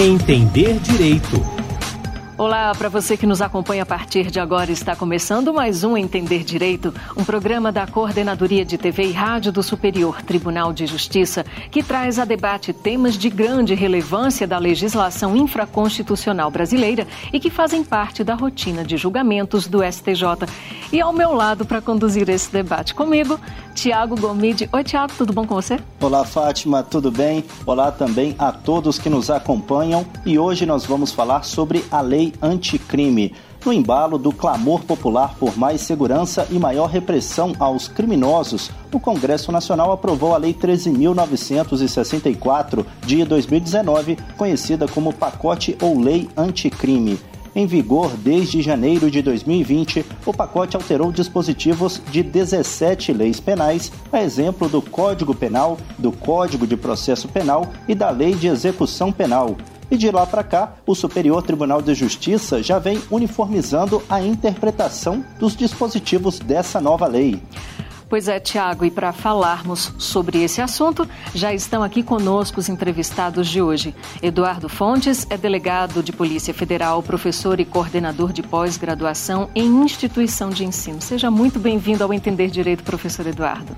Entender Direito. Olá, para você que nos acompanha a partir de agora, está começando mais um Entender Direito, um programa da Coordenadoria de TV e Rádio do Superior Tribunal de Justiça, que traz a debate temas de grande relevância da legislação infraconstitucional brasileira e que fazem parte da rotina de julgamentos do STJ. E ao meu lado, para conduzir esse debate comigo, Tiago Gomide. Oi, Tiago, tudo bom com você? Olá, Fátima, tudo bem? Olá também a todos que nos acompanham e hoje nós vamos falar sobre a lei anticrime. No embalo do clamor popular por mais segurança e maior repressão aos criminosos, o Congresso Nacional aprovou a Lei 13.964 de 2019, conhecida como Pacote ou Lei Anticrime. Em vigor desde janeiro de 2020, o pacote alterou dispositivos de 17 leis penais, a exemplo do Código Penal, do Código de Processo Penal e da Lei de Execução Penal. E de lá para cá, o Superior Tribunal de Justiça já vem uniformizando a interpretação dos dispositivos dessa nova lei. Pois é, Tiago, e para falarmos sobre esse assunto, já estão aqui conosco os entrevistados de hoje. Eduardo Fontes é delegado de Polícia Federal, professor e coordenador de pós-graduação em instituição de ensino. Seja muito bem-vindo ao Entender Direito, professor Eduardo.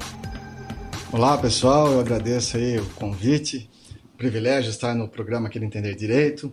Olá, pessoal, eu agradeço aí o convite privilégio estar no programa aqui do Entender Direito.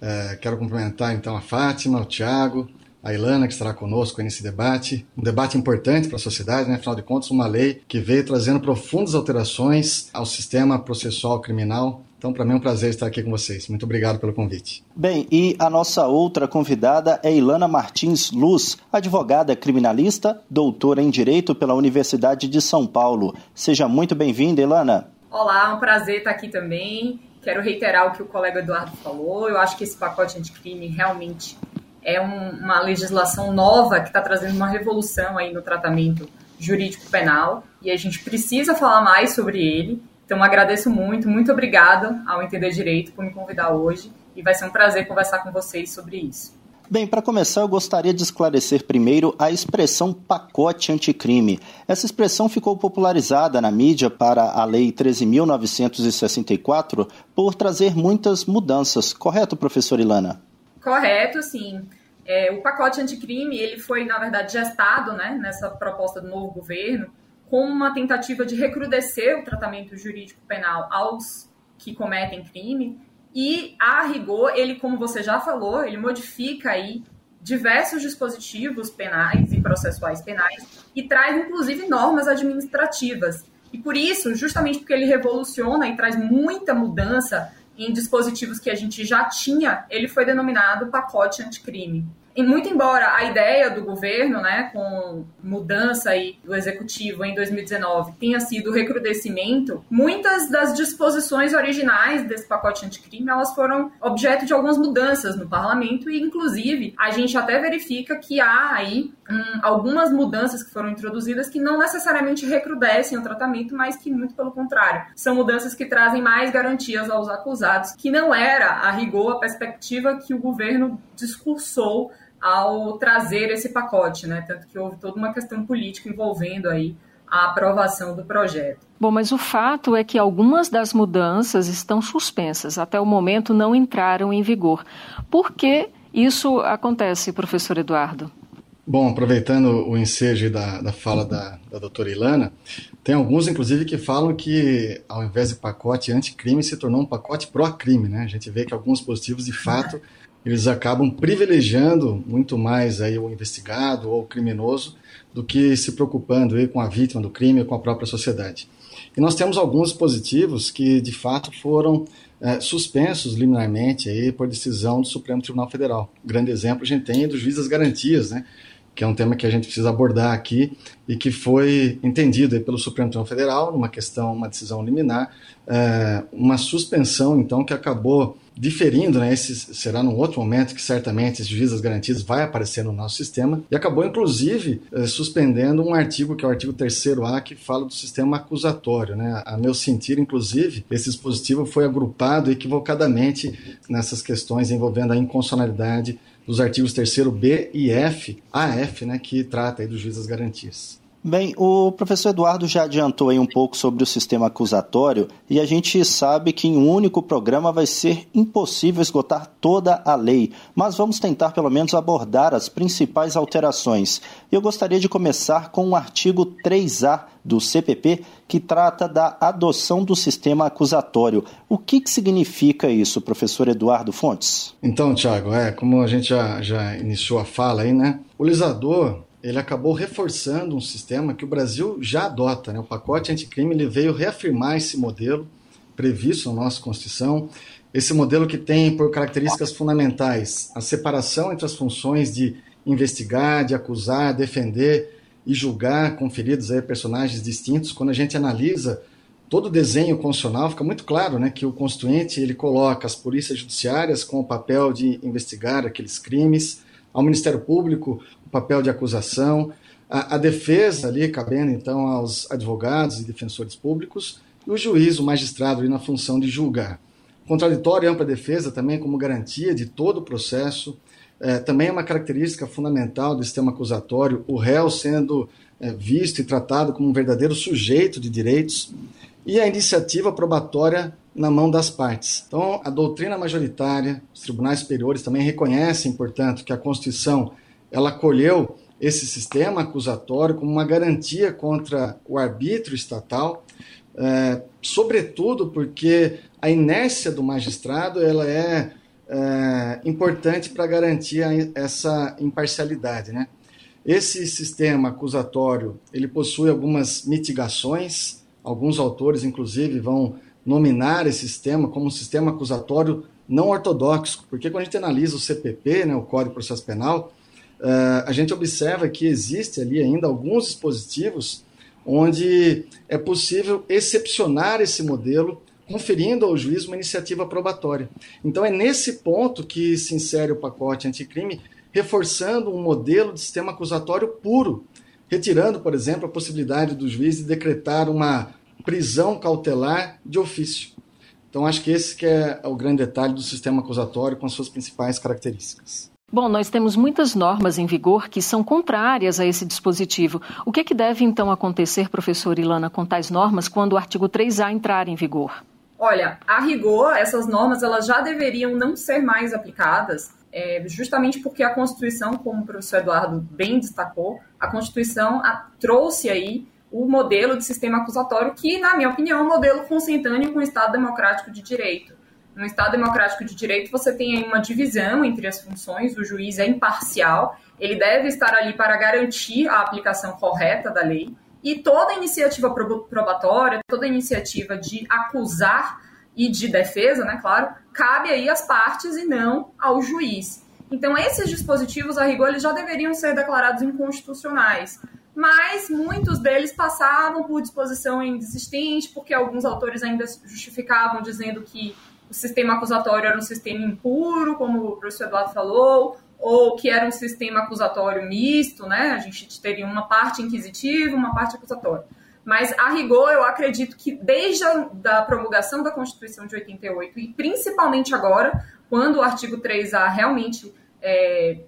É, quero cumprimentar então a Fátima, o Tiago, a Ilana, que estará conosco nesse debate. Um debate importante para a sociedade, né? afinal de contas, uma lei que veio trazendo profundas alterações ao sistema processual criminal. Então, para mim é um prazer estar aqui com vocês. Muito obrigado pelo convite. Bem, e a nossa outra convidada é Ilana Martins Luz, advogada criminalista, doutora em Direito pela Universidade de São Paulo. Seja muito bem-vinda, Ilana. Olá, é um prazer estar aqui também. Quero reiterar o que o colega Eduardo falou. Eu acho que esse pacote anticrime realmente é um, uma legislação nova que está trazendo uma revolução aí no tratamento jurídico penal e a gente precisa falar mais sobre ele. Então agradeço muito, muito obrigada ao Entender Direito por me convidar hoje e vai ser um prazer conversar com vocês sobre isso. Bem, para começar, eu gostaria de esclarecer primeiro a expressão pacote anticrime. Essa expressão ficou popularizada na mídia para a Lei 13.964 por trazer muitas mudanças. Correto, professor Ilana? Correto, sim. É, o pacote anticrime ele foi, na verdade, gestado né, nessa proposta do novo governo como uma tentativa de recrudescer o tratamento jurídico penal aos que cometem crime e, a rigor, ele, como você já falou, ele modifica aí diversos dispositivos penais e processuais penais e traz, inclusive, normas administrativas. E por isso, justamente porque ele revoluciona e traz muita mudança em dispositivos que a gente já tinha, ele foi denominado pacote anticrime. E muito embora a ideia do governo, né, com mudança aí do executivo em 2019 tenha sido o recrudescimento, muitas das disposições originais desse pacote anticrime, elas foram objeto de algumas mudanças no parlamento e inclusive a gente até verifica que há aí hum, algumas mudanças que foram introduzidas que não necessariamente recrudescem o tratamento, mas que muito pelo contrário, são mudanças que trazem mais garantias aos acusados, que não era a rigor a perspectiva que o governo discursou ao trazer esse pacote, né? Tanto que houve toda uma questão política envolvendo aí a aprovação do projeto. Bom, mas o fato é que algumas das mudanças estão suspensas, até o momento não entraram em vigor. Por que isso acontece, professor Eduardo? Bom, aproveitando o ensejo da, da fala da, da doutora Ilana, tem alguns, inclusive, que falam que, ao invés de pacote anticrime, se tornou um pacote pró-crime, né? A gente vê que alguns positivos, de fato, eles acabam privilegiando muito mais aí o investigado ou o criminoso do que se preocupando aí com a vítima do crime ou com a própria sociedade. E nós temos alguns dispositivos que, de fato, foram é, suspensos liminarmente aí por decisão do Supremo Tribunal Federal. Um grande exemplo a gente tem do juiz das garantias, né? que é um tema que a gente precisa abordar aqui e que foi entendido pelo Supremo Tribunal Federal numa questão, uma decisão liminar, é, uma suspensão então que acabou diferindo, né, esse será num outro momento que certamente esse juiz das garantias vai aparecer no nosso sistema, e acabou inclusive eh, suspendendo um artigo que é o artigo 3A que fala do sistema acusatório, né? A meu sentir, inclusive, esse dispositivo foi agrupado equivocadamente nessas questões envolvendo a inconstitucionalidade dos artigos 3 B e F, AF, né, que trata aí do juiz das garantias. Bem, o professor Eduardo já adiantou aí um pouco sobre o sistema acusatório e a gente sabe que em um único programa vai ser impossível esgotar toda a lei, mas vamos tentar pelo menos abordar as principais alterações. Eu gostaria de começar com o artigo 3A do CPP, que trata da adoção do sistema acusatório. O que, que significa isso, professor Eduardo Fontes? Então, Tiago, é, como a gente já, já iniciou a fala aí, né? O legislador ele acabou reforçando um sistema que o Brasil já adota. Né? O pacote anticrime ele veio reafirmar esse modelo previsto na nossa Constituição, esse modelo que tem por características fundamentais a separação entre as funções de investigar, de acusar, defender e julgar conferidos a personagens distintos. Quando a gente analisa todo o desenho constitucional, fica muito claro né, que o Constituinte ele coloca as polícias judiciárias com o papel de investigar aqueles crimes, ao Ministério Público papel de acusação, a, a, defesa ali cabendo então aos advogados e defensores públicos, e o juiz, o magistrado ali na função de julgar. Contraditório e ampla defesa também como garantia de todo o processo, é, também é uma característica fundamental do sistema acusatório, o réu sendo é, visto e tratado como um verdadeiro sujeito de direitos, e a iniciativa probatória na mão das partes. Então, a doutrina majoritária, os tribunais superiores também reconhecem, portanto, que a Constituição ela acolheu esse sistema acusatório como uma garantia contra o arbítrio estatal, é, sobretudo porque a inércia do magistrado ela é, é importante para garantir essa imparcialidade, né? Esse sistema acusatório ele possui algumas mitigações. Alguns autores, inclusive, vão nominar esse sistema como um sistema acusatório não ortodoxo, porque quando a gente analisa o CPP, né, o Código de Processo Penal, a gente observa que existe ali ainda alguns dispositivos onde é possível excepcionar esse modelo, conferindo ao juiz uma iniciativa probatória. Então é nesse ponto que se insere o pacote anticrime, reforçando um modelo de sistema acusatório puro, retirando, por exemplo, a possibilidade do juiz de decretar uma prisão cautelar de ofício. Então, acho que esse que é o grande detalhe do sistema acusatório com as suas principais características. Bom, nós temos muitas normas em vigor que são contrárias a esse dispositivo. O que, é que deve então acontecer, professor Ilana, com tais normas quando o artigo 3A entrar em vigor? Olha, a rigor, essas normas elas já deveriam não ser mais aplicadas, é, justamente porque a Constituição, como o professor Eduardo bem destacou, a Constituição a, trouxe aí o modelo de sistema acusatório, que, na minha opinião, é um modelo consentâneo com o Estado Democrático de Direito. No Estado Democrático de Direito, você tem aí uma divisão entre as funções, o juiz é imparcial, ele deve estar ali para garantir a aplicação correta da lei, e toda iniciativa probatória, toda iniciativa de acusar e de defesa, né, claro, cabe aí às partes e não ao juiz. Então, esses dispositivos, a rigor, eles já deveriam ser declarados inconstitucionais mas muitos deles passavam por disposição inexistente, porque alguns autores ainda justificavam dizendo que o sistema acusatório era um sistema impuro, como o professor Eduardo falou, ou que era um sistema acusatório misto, né? A gente teria uma parte inquisitiva, uma parte acusatória. Mas, a rigor, eu acredito que desde a da promulgação da Constituição de 88, e principalmente agora, quando o artigo 3A realmente é,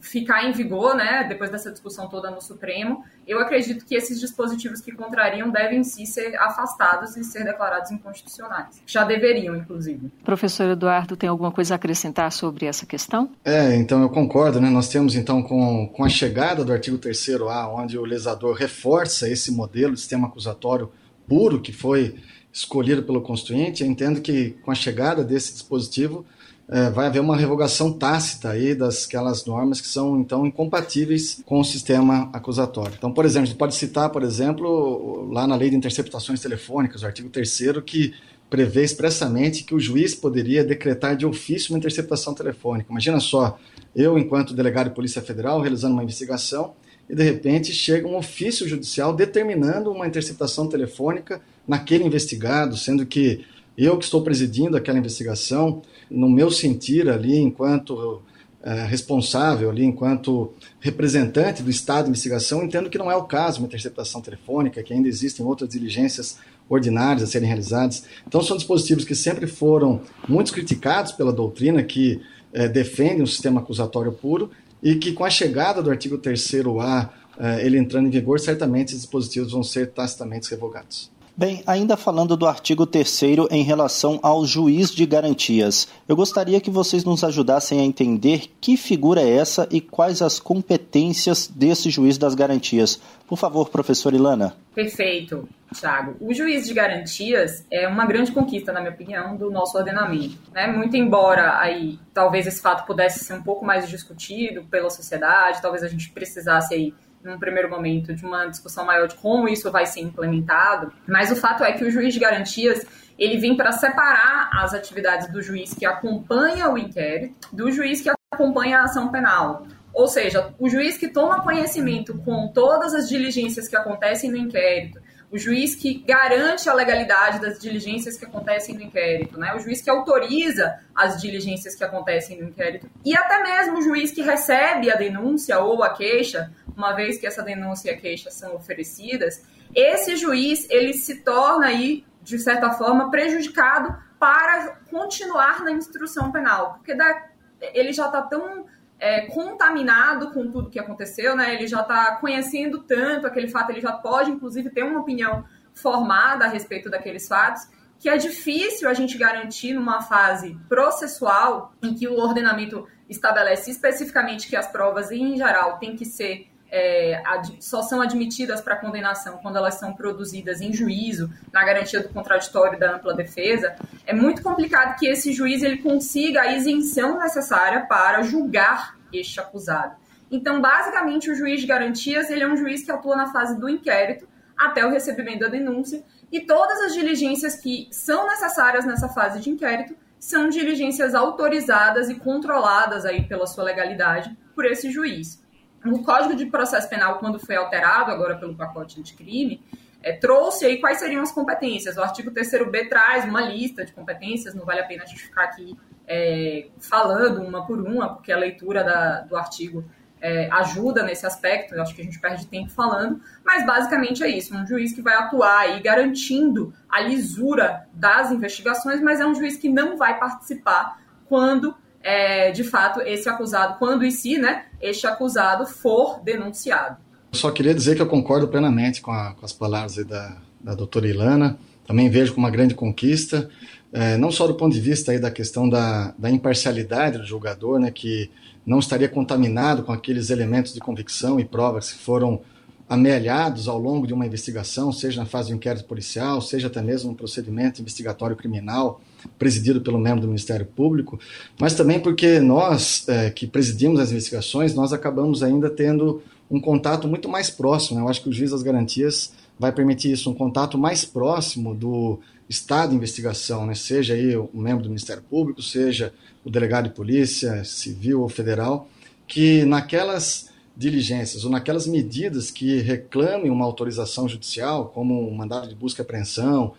ficar em vigor, né, depois dessa discussão toda no Supremo, eu acredito que esses dispositivos que contrariam devem sim ser afastados e ser declarados inconstitucionais. Já deveriam, inclusive. Professor Eduardo, tem alguma coisa a acrescentar sobre essa questão? É, então eu concordo, né? Nós temos então com, com a chegada do artigo 3º-A, onde o legislador reforça esse modelo de sistema acusatório puro que foi escolhido pelo Constituinte, eu entendo que com a chegada desse dispositivo é, vai haver uma revogação tácita aí das aquelas normas que são então incompatíveis com o sistema acusatório. Então, por exemplo, a gente pode citar, por exemplo, lá na Lei de Interceptações Telefônicas, o artigo 3 que prevê expressamente que o juiz poderia decretar de ofício uma interceptação telefônica. Imagina só, eu, enquanto delegado de Polícia Federal, realizando uma investigação e de repente chega um ofício judicial determinando uma interceptação telefônica naquele investigado, sendo que eu que estou presidindo aquela investigação, no meu sentir ali, enquanto é, responsável, ali, enquanto representante do Estado de investigação, entendo que não é o caso uma interceptação telefônica, que ainda existem outras diligências ordinárias a serem realizadas. Então, são dispositivos que sempre foram muito criticados pela doutrina, que é, defendem um sistema acusatório puro, e que com a chegada do artigo 3º-A, eh, ele entrando em vigor, certamente os dispositivos vão ser tacitamente revogados. Bem, ainda falando do artigo 3 em relação ao juiz de garantias, eu gostaria que vocês nos ajudassem a entender que figura é essa e quais as competências desse juiz das garantias. Por favor, professor Ilana. Perfeito, Thiago. O juiz de garantias é uma grande conquista, na minha opinião, do nosso ordenamento. Né? Muito embora aí talvez esse fato pudesse ser um pouco mais discutido pela sociedade, talvez a gente precisasse aí num primeiro momento, de uma discussão maior de como isso vai ser implementado, mas o fato é que o juiz de garantias ele vem para separar as atividades do juiz que acompanha o inquérito do juiz que acompanha a ação penal. Ou seja, o juiz que toma conhecimento com todas as diligências que acontecem no inquérito, o juiz que garante a legalidade das diligências que acontecem no inquérito, né? o juiz que autoriza as diligências que acontecem no inquérito, e até mesmo o juiz que recebe a denúncia ou a queixa, uma vez que essa denúncia e a queixa são oferecidas, esse juiz ele se torna aí, de certa forma, prejudicado para continuar na instrução penal, porque da, ele já está tão é, contaminado com tudo que aconteceu, né? Ele já está conhecendo tanto aquele fato, ele já pode, inclusive, ter uma opinião formada a respeito daqueles fatos, que é difícil a gente garantir numa fase processual em que o ordenamento estabelece especificamente que as provas, em geral, têm que ser é, só são admitidas para condenação quando elas são produzidas em juízo, na garantia do contraditório da ampla defesa, é muito complicado que esse juiz ele consiga a isenção necessária para julgar este acusado. Então, basicamente, o juiz de garantias ele é um juiz que atua na fase do inquérito até o recebimento da denúncia e todas as diligências que são necessárias nessa fase de inquérito são diligências autorizadas e controladas aí pela sua legalidade por esse juiz o Código de Processo Penal, quando foi alterado agora pelo pacote anticrime, é, trouxe aí quais seriam as competências. O artigo 3b traz uma lista de competências, não vale a pena a gente ficar aqui é, falando uma por uma, porque a leitura da, do artigo é, ajuda nesse aspecto, eu acho que a gente perde tempo falando, mas basicamente é isso, um juiz que vai atuar aí garantindo a lisura das investigações, mas é um juiz que não vai participar quando é, de fato, esse acusado, quando e se, né, este acusado for denunciado. Eu só queria dizer que eu concordo plenamente com, a, com as palavras da, da doutora Ilana, também vejo como uma grande conquista, é, não só do ponto de vista aí da questão da, da imparcialidade do julgador, né, que não estaria contaminado com aqueles elementos de convicção e provas que foram amealhados ao longo de uma investigação, seja na fase do inquérito policial, seja até mesmo no procedimento investigatório criminal presidido pelo membro do Ministério Público, mas também porque nós é, que presidimos as investigações, nós acabamos ainda tendo um contato muito mais próximo. Né? Eu acho que o juiz das garantias vai permitir isso, um contato mais próximo do estado de investigação, né? seja aí o membro do Ministério Público, seja o delegado de polícia, civil ou federal, que naquelas diligências ou naquelas medidas que reclamem uma autorização judicial, como um mandado de busca e apreensão,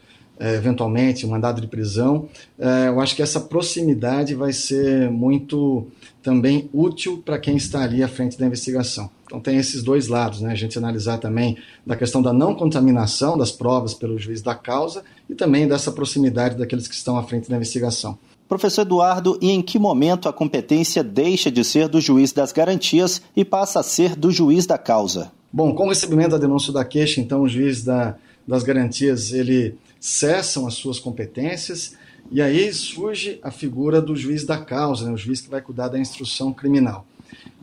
eventualmente um mandado de prisão, é, eu acho que essa proximidade vai ser muito também útil para quem está ali à frente da investigação. Então tem esses dois lados, né? A gente analisar também da questão da não contaminação das provas pelo juiz da causa e também dessa proximidade daqueles que estão à frente da investigação. Professor Eduardo, e em que momento a competência deixa de ser do juiz das garantias e passa a ser do juiz da causa? Bom, com o recebimento da denúncia da queixa, então o juiz da, das garantias ele cessam as suas competências e aí surge a figura do juiz da causa, né, o juiz que vai cuidar da instrução criminal.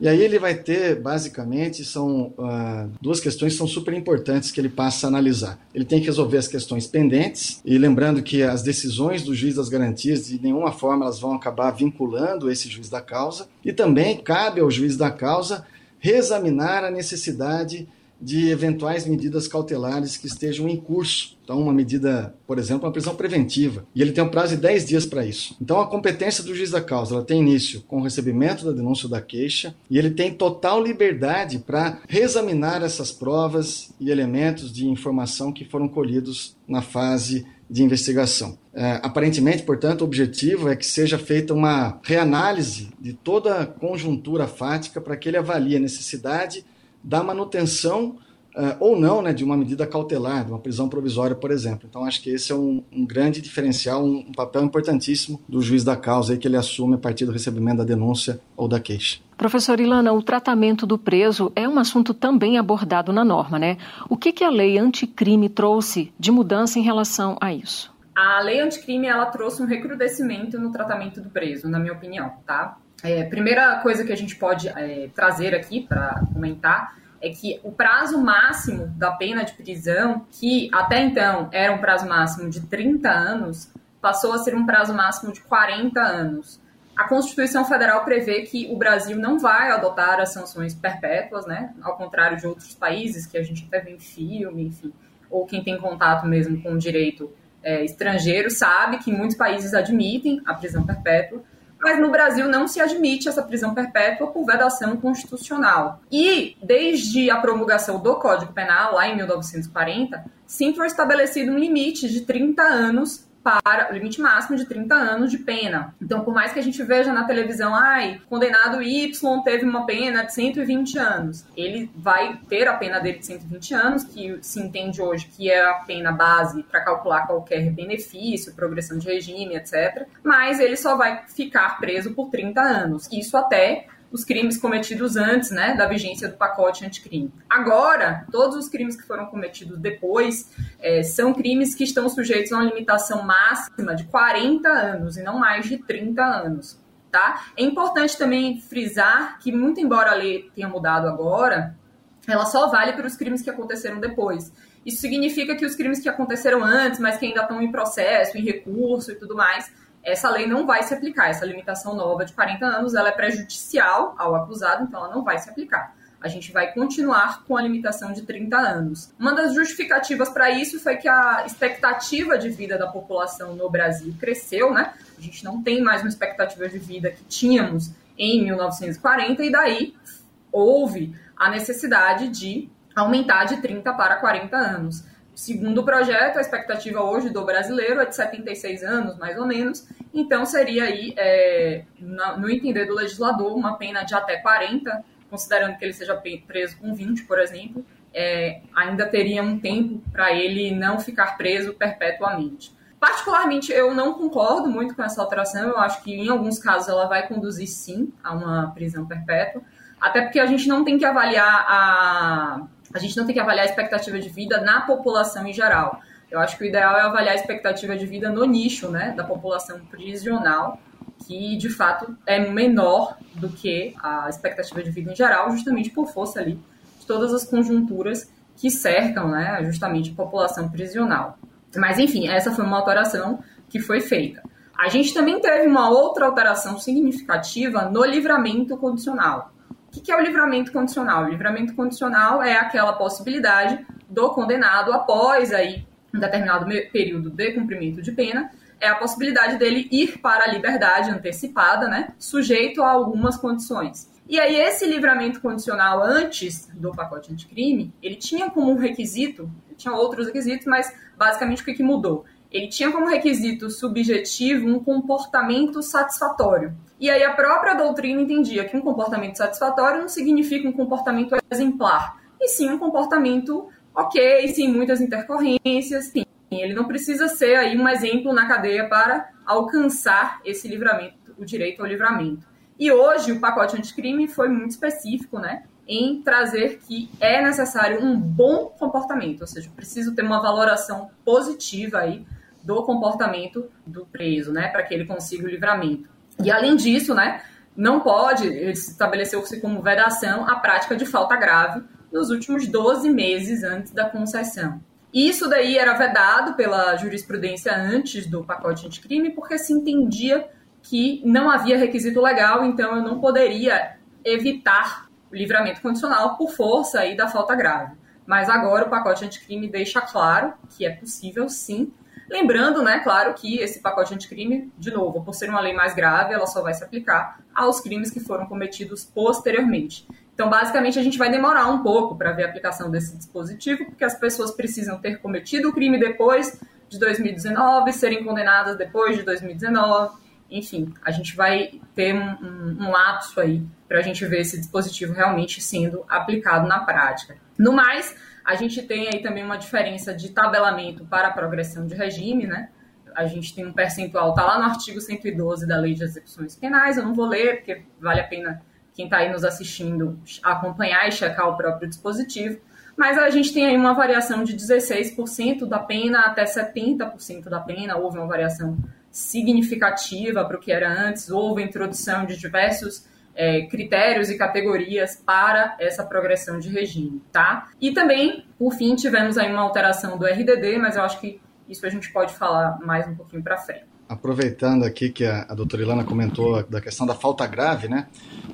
E aí ele vai ter, basicamente, são uh, duas questões que são super importantes que ele passa a analisar. Ele tem que resolver as questões pendentes, e lembrando que as decisões do juiz das garantias, de nenhuma forma, elas vão acabar vinculando esse juiz da causa, e também cabe ao juiz da causa reexaminar a necessidade de eventuais medidas cautelares que estejam em curso. Então, uma medida, por exemplo, uma prisão preventiva. E ele tem um prazo de 10 dias para isso. Então, a competência do juiz da causa ela tem início com o recebimento da denúncia da queixa e ele tem total liberdade para reexaminar essas provas e elementos de informação que foram colhidos na fase de investigação. É, aparentemente, portanto, o objetivo é que seja feita uma reanálise de toda a conjuntura fática para que ele avalie a necessidade da manutenção ou não né, de uma medida cautelar, de uma prisão provisória, por exemplo. Então, acho que esse é um, um grande diferencial, um, um, papel importantíssimo do juiz da causa aí, que ele assume a partir do recebimento da denúncia ou da queixa. Professor Ilana, o tratamento do preso é um assunto também abordado na norma, né? O que, que a lei anticrime trouxe de mudança em relação a isso? A lei anticrime ela trouxe um recrudescimento no tratamento do preso, na minha opinião, tá? É, primeira coisa que a gente pode é, trazer aqui para comentar é que o prazo máximo da pena de prisão, que até então era um prazo máximo de 30 anos, passou a ser um prazo máximo de 40 anos. A Constituição Federal prevê que o Brasil não vai adotar as sanções perpétuas, né? Ao contrário de outros países que a gente até vê em filme, enfim, ou quem tem contato mesmo com o direito é, estrangeiro sabe que muitos países admitem a prisão perpétua mas no Brasil não se admite essa prisão perpétua por vedação constitucional. E desde a promulgação do Código Penal, lá em 1940, sim foi estabelecido um limite de 30 anos para o limite máximo de 30 anos de pena. Então, por mais que a gente veja na televisão, ai, condenado Y teve uma pena de 120 anos, ele vai ter a pena dele de 120 anos, que se entende hoje que é a pena base para calcular qualquer benefício, progressão de regime, etc. Mas ele só vai ficar preso por 30 anos. Isso até os crimes cometidos antes né, da vigência do pacote anticrime. Agora, todos os crimes que foram cometidos depois é, são crimes que estão sujeitos a uma limitação máxima de 40 anos e não mais de 30 anos. Tá? É importante também frisar que, muito embora a lei tenha mudado agora, ela só vale para os crimes que aconteceram depois. Isso significa que os crimes que aconteceram antes, mas que ainda estão em processo, em recurso e tudo mais, essa lei não vai se aplicar. Essa limitação nova de 40 anos, ela é prejudicial ao acusado, então ela não vai se aplicar. A gente vai continuar com a limitação de 30 anos. Uma das justificativas para isso foi que a expectativa de vida da população no Brasil cresceu, né? A gente não tem mais uma expectativa de vida que tínhamos em 1940 e daí houve a necessidade de aumentar de 30 para 40 anos. Segundo o projeto, a expectativa hoje do brasileiro é de 76 anos, mais ou menos. Então, seria aí, é, no entender do legislador, uma pena de até 40, considerando que ele seja preso com 20, por exemplo, é, ainda teria um tempo para ele não ficar preso perpetuamente. Particularmente, eu não concordo muito com essa alteração. Eu acho que, em alguns casos, ela vai conduzir, sim, a uma prisão perpétua. Até porque a gente não tem que avaliar a a gente não tem que avaliar a expectativa de vida na população em geral. Eu acho que o ideal é avaliar a expectativa de vida no nicho, né, da população prisional, que de fato é menor do que a expectativa de vida em geral, justamente por força ali de todas as conjunturas que cercam, né, justamente a população prisional. Mas enfim, essa foi uma alteração que foi feita. A gente também teve uma outra alteração significativa no livramento condicional. O que é o livramento condicional? O livramento condicional é aquela possibilidade do condenado, após aí um determinado período de cumprimento de pena, é a possibilidade dele ir para a liberdade antecipada, né, sujeito a algumas condições. E aí esse livramento condicional antes do pacote anticrime, ele tinha como requisito, tinha outros requisitos, mas basicamente o que, que mudou? Ele tinha como requisito subjetivo um comportamento satisfatório. E aí a própria doutrina entendia que um comportamento satisfatório não significa um comportamento exemplar, e sim um comportamento ok, sem muitas intercorrências, sim. Ele não precisa ser aí um exemplo na cadeia para alcançar esse livramento, o direito ao livramento. E hoje o pacote anticrime foi muito específico, né? Em trazer que é necessário um bom comportamento, ou seja, preciso ter uma valoração positiva aí do comportamento do preso, né? Para que ele consiga o livramento. E além disso, né, não pode, estabeleceu-se como vedação a prática de falta grave nos últimos 12 meses antes da concessão. Isso daí era vedado pela jurisprudência antes do pacote anticrime, porque se entendia que não havia requisito legal, então eu não poderia evitar o livramento condicional por força aí da falta grave. Mas agora o pacote anticrime deixa claro que é possível sim Lembrando, né, claro, que esse pacote anticrime, de novo, por ser uma lei mais grave, ela só vai se aplicar aos crimes que foram cometidos posteriormente. Então, basicamente, a gente vai demorar um pouco para ver a aplicação desse dispositivo, porque as pessoas precisam ter cometido o crime depois de 2019, serem condenadas depois de 2019. Enfim, a gente vai ter um, um, um lapso aí para a gente ver esse dispositivo realmente sendo aplicado na prática. No mais, A gente tem aí também uma diferença de tabelamento para a progressão de regime, né? A gente tem um percentual, está lá no artigo 112 da Lei de Execuções Penais, eu não vou ler, porque vale a pena quem está aí nos assistindo acompanhar e checar o próprio dispositivo, mas a gente tem aí uma variação de 16% da pena até 70% da pena, houve uma variação significativa para o que era antes, houve a introdução de diversos é, critérios e categorias para essa progressão de regime, tá? E também, por fim, tivemos aí uma alteração do RDD, mas eu acho que isso a gente pode falar mais um pouquinho para frente. Aproveitando aqui que a, a doutora Ilana comentou da questão da falta grave, né?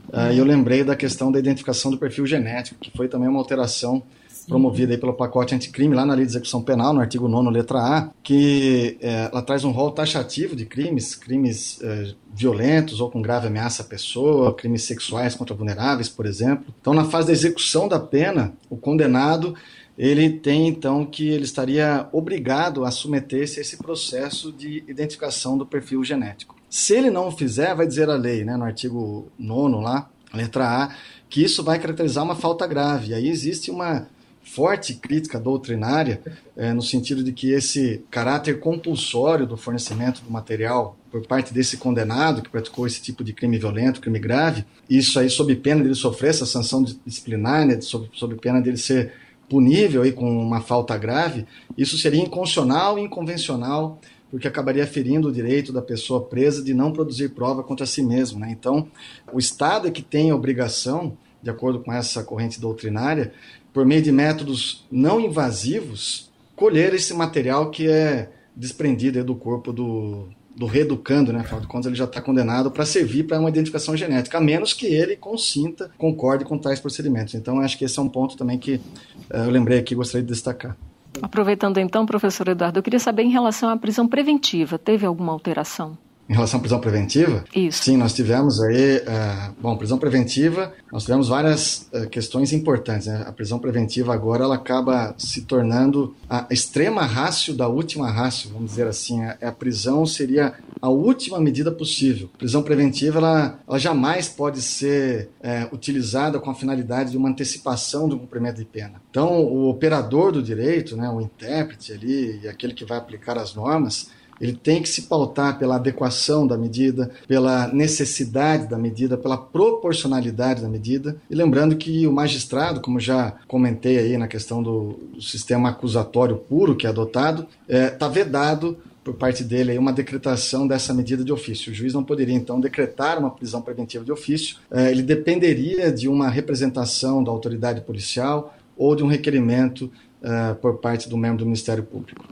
Uh, eu lembrei da questão da identificação do perfil genético, que foi também uma alteração promovida aí pelo pacote anticrime lá na Lei de Execução Penal, no artigo 9 letra A, que é, ela traz um rol taxativo de crimes, crimes é, violentos ou com grave ameaça à pessoa, crimes sexuais contra vulneráveis, por exemplo. Então, na fase da execução da pena, o condenado ele tem então que ele estaria obrigado a submeter-se a esse processo de identificação do perfil genético. Se ele não o fizer, vai dizer a lei, né, no artigo 9 lá, letra A, que isso vai caracterizar uma falta grave. Aí existe uma forte crítica doutrinária, é, no sentido de que esse caráter compulsório do fornecimento do material por parte desse condenado que praticou esse tipo de crime violento, crime grave, isso aí sob pena de ele sofrer essa sanção disciplinar, né, sob, sob pena dele ser punível aí com uma falta grave, isso seria inconstitucional e inconvencional, porque acabaria ferindo o direito da pessoa presa de não produzir prova contra si mesmo. Né? Então, o Estado é que tem a obrigação, de acordo com essa corrente doutrinária, por meio de métodos não invasivos, colher esse material que é desprendido do corpo do, do reeducando, né? Afinal de contas, ele já está condenado para servir para uma identificação genética, a menos que ele consinta, concorde com tais procedimentos. Então, acho que esse é um ponto também que uh, eu lembrei aqui gostaria de destacar. Aproveitando então, professor Eduardo, eu queria saber em relação à prisão preventiva, teve alguma alteração? Em relação à prisão preventiva? Isso. Sim, nós tivemos aí, uh, bom, prisão preventiva, nós tivemos várias uh, questões importantes. Né? A prisão preventiva agora ela acaba se tornando a extrema rácio da última rácio, vamos dizer assim. A, a prisão seria a última medida possível. A prisão preventiva ela, ela jamais pode ser é, utilizada com a finalidade de uma antecipação do cumprimento de pena. Então, o operador do direito, né, o intérprete ali e aquele que vai aplicar as normas, ele tem que se pautar pela adequação da medida, pela necessidade da medida, pela proporcionalidade da medida. E lembrando que o magistrado, como já comentei aí na questão do, sistema acusatório puro que é adotado, está é, tá vedado por parte dele aí uma decretação dessa medida de ofício. O juiz não poderia então decretar uma prisão preventiva de ofício. É, ele dependeria de uma representação da autoridade policial ou de um requerimento é, por parte do membro do Ministério Público.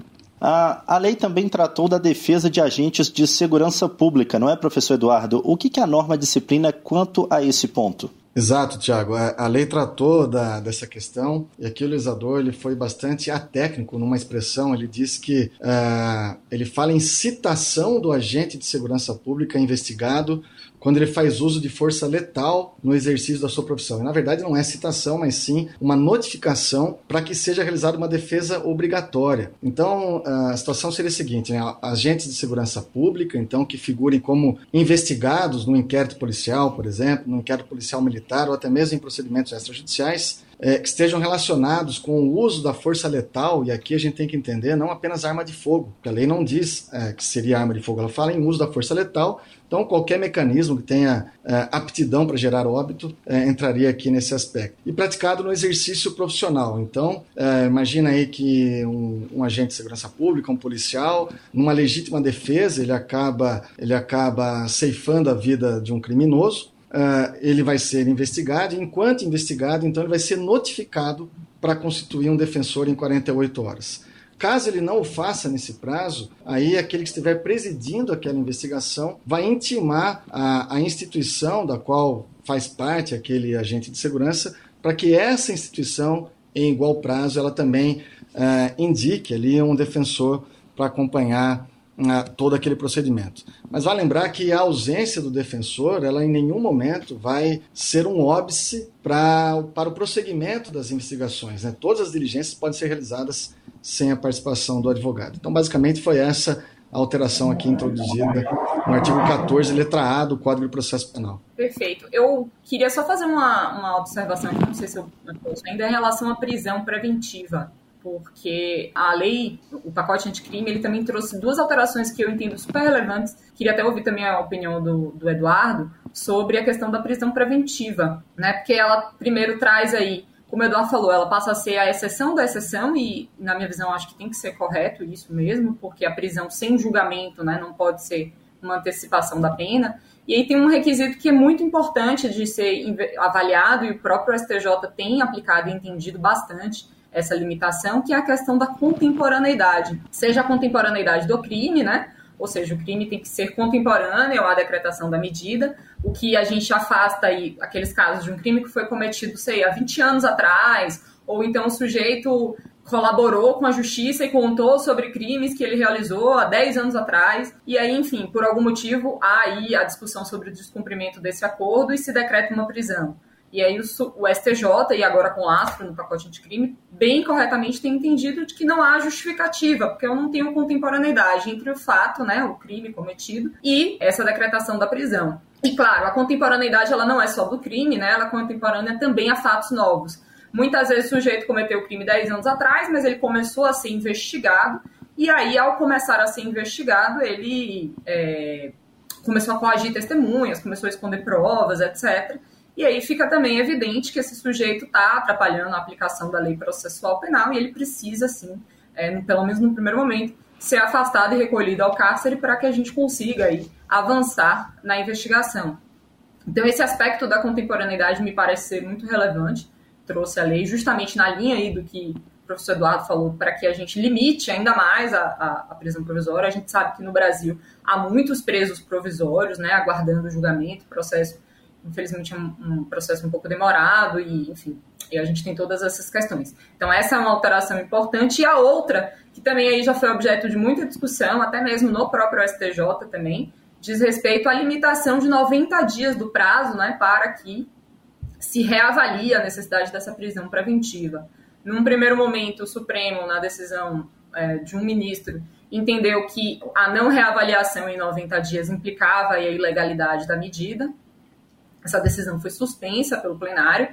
A, lei também tratou da defesa de agentes de segurança pública, não é, professor Eduardo? O que, que a norma disciplina quanto a esse ponto? Exato, Tiago. A, lei tratou da, dessa questão e aqui o legislador ele foi bastante atécnico numa expressão. Ele disse que uh, ele fala em citação do agente de segurança pública investigado quando ele faz uso de força letal no exercício da sua profissão. E, na verdade, não é citação, mas sim uma notificação para que seja realizada uma defesa obrigatória. Então, a situação seria a seguinte: né? agentes de segurança pública, então, que figurem como investigados no inquérito policial, por exemplo, no inquérito policial militar ou até mesmo em procedimentos extrajudiciais, é, que estejam relacionados com o uso da força letal, e aqui a gente tem que entender não apenas arma de fogo, porque a lei não diz é, que seria arma de fogo, ela fala em uso da força letal então, qualquer mecanismo que tenha é, aptidão para gerar óbito é, entraria aqui nesse aspecto. E praticado no exercício profissional. Então, é, imagina aí que um, um, agente de segurança pública, um policial, numa legítima defesa, ele acaba, ele acaba ceifando a vida de um criminoso. É, ele vai ser investigado, e enquanto investigado, então ele vai ser notificado para constituir um defensor em 48 horas. Caso ele não o faça nesse prazo, aí aquele que estiver presidindo aquela investigação vai intimar a, a instituição da qual faz parte aquele agente de segurança para que essa instituição, em igual prazo, ela também uh, indique ali um defensor para acompanhar todo aquele procedimento. Mas vale lembrar que a ausência do defensor, ela em nenhum momento vai ser um óbice para, para o prosseguimento das investigações. Né? Todas as diligências podem ser realizadas sem a participação do advogado. Então, basicamente, foi essa a alteração aqui introduzida no artigo 14, letra A do Código de Processo Penal. Perfeito. Eu queria só fazer uma, uma observação não sei se eu posso ainda, em relação à prisão preventiva porque a lei, o pacote anticrime, ele também trouxe duas alterações que eu entendo super relevantes. Queria até ouvir também a opinião do, do Eduardo sobre a questão da prisão preventiva, né? Porque ela primeiro traz aí, como o Eduardo falou, ela passa a ser a exceção da exceção e, na minha visão, acho que tem que ser correto isso mesmo, porque a prisão sem julgamento, né, não pode ser uma antecipação da pena. E aí tem um requisito que é muito importante de ser avaliado e o próprio STJ tem aplicado e entendido bastante, essa limitação, que é a questão da contemporaneidade. Seja a contemporaneidade do crime, né? Ou seja, o crime tem que ser contemporâneo à decretação da medida, o que a gente afasta aí aqueles casos de um crime que foi cometido, sei, há 20 anos atrás, ou então o sujeito colaborou com a justiça e contou sobre crimes que ele realizou há 10 anos atrás. E aí, enfim, por algum motivo, há aí a discussão sobre o descumprimento desse acordo e se decreta uma prisão. E aí o, o STJ, e agora com lastro no pacote anticrime, bem corretamente tem entendido de que não há justificativa, porque eu não tenho contemporaneidade entre o fato, né, o crime cometido, e essa decretação da prisão. E claro, a contemporaneidade ela não é só do crime, né, ela é contemporânea também a fatos novos. Muitas vezes o sujeito cometeu o crime 10 anos atrás, mas ele começou a ser investigado, e aí, ao começar a ser investigado, ele é, começou a coagir testemunhas, começou a esconder provas, etc. E aí fica também evidente que esse sujeito está atrapalhando a aplicação da lei processual penal e ele precisa, sim, é, pelo menos no primeiro momento, ser afastado e recolhido ao cárcere para que a gente consiga aí, avançar na investigação. Então, esse aspecto da contemporaneidade me parece ser muito relevante, trouxe a lei justamente na linha aí do que o professor Eduardo falou, para que a gente limite ainda mais a, a, a, prisão provisória. A gente sabe que no Brasil há muitos presos provisórios, né, aguardando julgamento, processo infelizmente é um, processo um pouco demorado e, enfim, e a gente tem todas essas questões. Então essa é uma alteração importante e a outra, que também aí já foi objeto de muita discussão, até mesmo no próprio STJ também, diz respeito à limitação de 90 dias do prazo, né, para que se reavalie a necessidade dessa prisão preventiva. Num primeiro momento, o Supremo, na decisão é, de um ministro, entendeu que a não reavaliação em 90 dias implicava a ilegalidade da medida, essa decisão foi suspensa pelo plenário,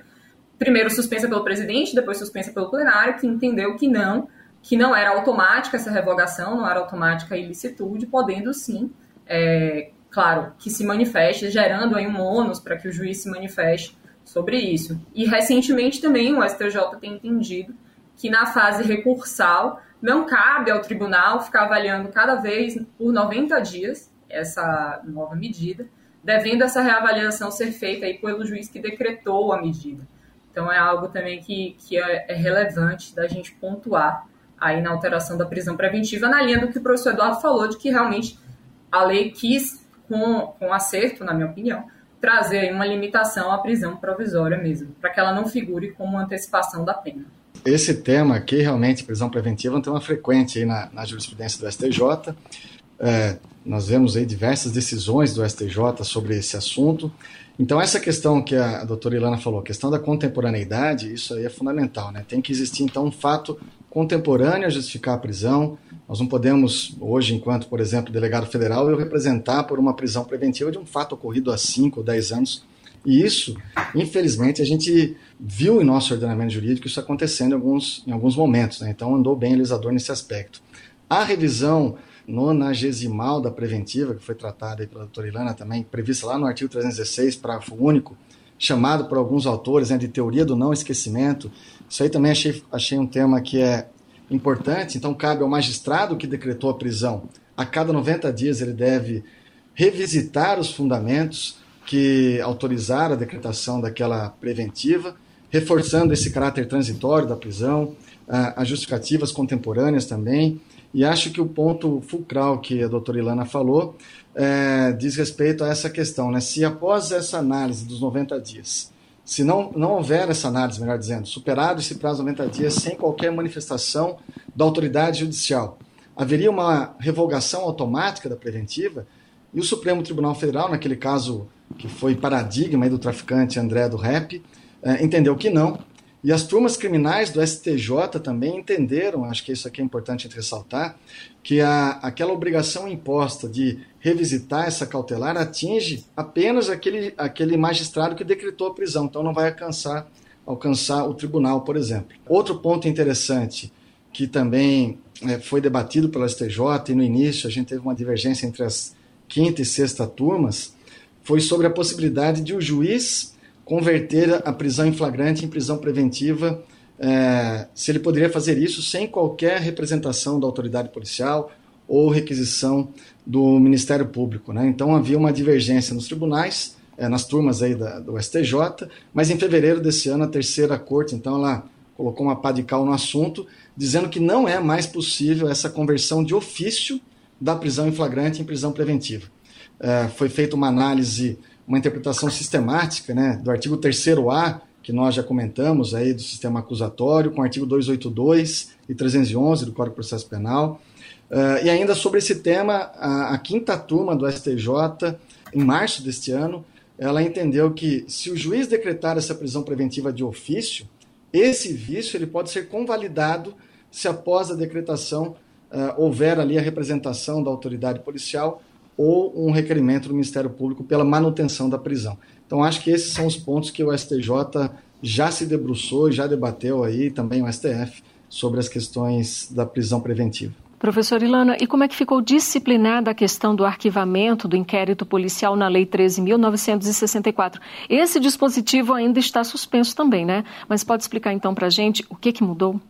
primeiro suspensa pelo presidente, depois suspensa pelo plenário, que entendeu que não, que não era automática essa revogação, não era automática a ilicitude, podendo sim, é, claro, que se manifeste, gerando aí um ônus para que o juiz se manifeste sobre isso. E recentemente também o STJ tem entendido que na fase recursal não cabe ao tribunal ficar avaliando cada vez por 90 dias essa nova medida, devendo essa reavaliação ser feita aí pelo juiz que decretou a medida. Então é algo também que, que é, é relevante da gente pontuar aí na alteração da prisão preventiva, na linha do que o professor Eduardo falou, de que realmente a lei quis, com, com acerto, na minha opinião, trazer uma limitação à prisão provisória mesmo, para que ela não figure como antecipação da pena. Esse tema aqui, realmente, prisão preventiva, é um tema frequente aí na, na jurisprudência do STJ. É, nós vemos aí diversas decisões do STJ sobre esse assunto. Então, essa questão que a doutora Ilana falou, a questão da contemporaneidade, isso aí é fundamental. Né? Tem que existir, então, um fato contemporâneo a justificar a prisão. Nós não podemos, hoje, enquanto, por exemplo, delegado federal, eu representar por uma prisão preventiva de um fato ocorrido há 5 ou 10 anos. E isso, infelizmente, a gente viu em nosso ordenamento jurídico isso acontecendo em alguns, em alguns momentos. Né? Então, andou bem o legislador nesse aspecto. A revisão nonagesimal da preventiva, que foi tratada pela doutora Ilana também, prevista lá no artigo 316, parágrafo único, chamado por alguns autores né, de teoria do não esquecimento. Isso aí também achei, achei um tema que é importante, então cabe ao magistrado que decretou a prisão. A cada 90 dias ele deve revisitar os fundamentos que autorizaram a decretação daquela preventiva, reforçando esse caráter transitório da prisão, as justificativas contemporâneas também, e acho que o ponto fulcral que a doutora Ilana falou é, diz respeito a essa questão, né? Se após essa análise dos 90 dias, se não, não houver essa análise, melhor dizendo, superado esse prazo de 90 dias sem qualquer manifestação da autoridade judicial, haveria uma revogação automática da preventiva e o Supremo Tribunal Federal, naquele caso que foi paradigma do traficante André do Rep, é, entendeu que não, E as turmas criminais do STJ também entenderam, acho que isso aqui é importante ressaltar, que a, aquela obrigação imposta de revisitar essa cautelar atinge apenas aquele, aquele magistrado que decretou a prisão, então não vai alcançar, alcançar o tribunal, por exemplo. Outro ponto interessante que também é, foi debatido pelo STJ e no início a gente teve uma divergência entre as quinta e sexta turmas, foi sobre a possibilidade de o juiz converter a prisão em flagrante em prisão preventiva, é, se ele poderia fazer isso sem qualquer representação da autoridade policial ou requisição do Ministério Público. Né? Então havia uma divergência nos tribunais, é, nas turmas aí da, do STJ, mas em fevereiro desse ano a terceira corte, então ela colocou uma pá de cal no assunto, dizendo que não é mais possível essa conversão de ofício da prisão em flagrante em prisão preventiva. É, foi feita uma análise uma interpretação sistemática né, do artigo 3A, que nós já comentamos aí do sistema acusatório, com o artigo 282 e 311 do Código de Processo Penal. Uh, e ainda sobre esse tema, a, a, quinta turma do STJ, em março deste ano, ela entendeu que se o juiz decretar essa prisão preventiva de ofício, esse vício ele pode ser convalidado se após a decretação uh, houver ali a representação da autoridade policial ou um requerimento do Ministério Público pela manutenção da prisão. Então, acho que esses são os pontos que o STJ já se debruçou, já debateu aí, também o STF, sobre as questões da prisão preventiva. Professor Ilana, e como é que ficou disciplinada a questão do arquivamento do inquérito policial na Lei 13.964? Esse dispositivo ainda está suspenso também, né? Mas pode explicar então para a gente o que, que mudou?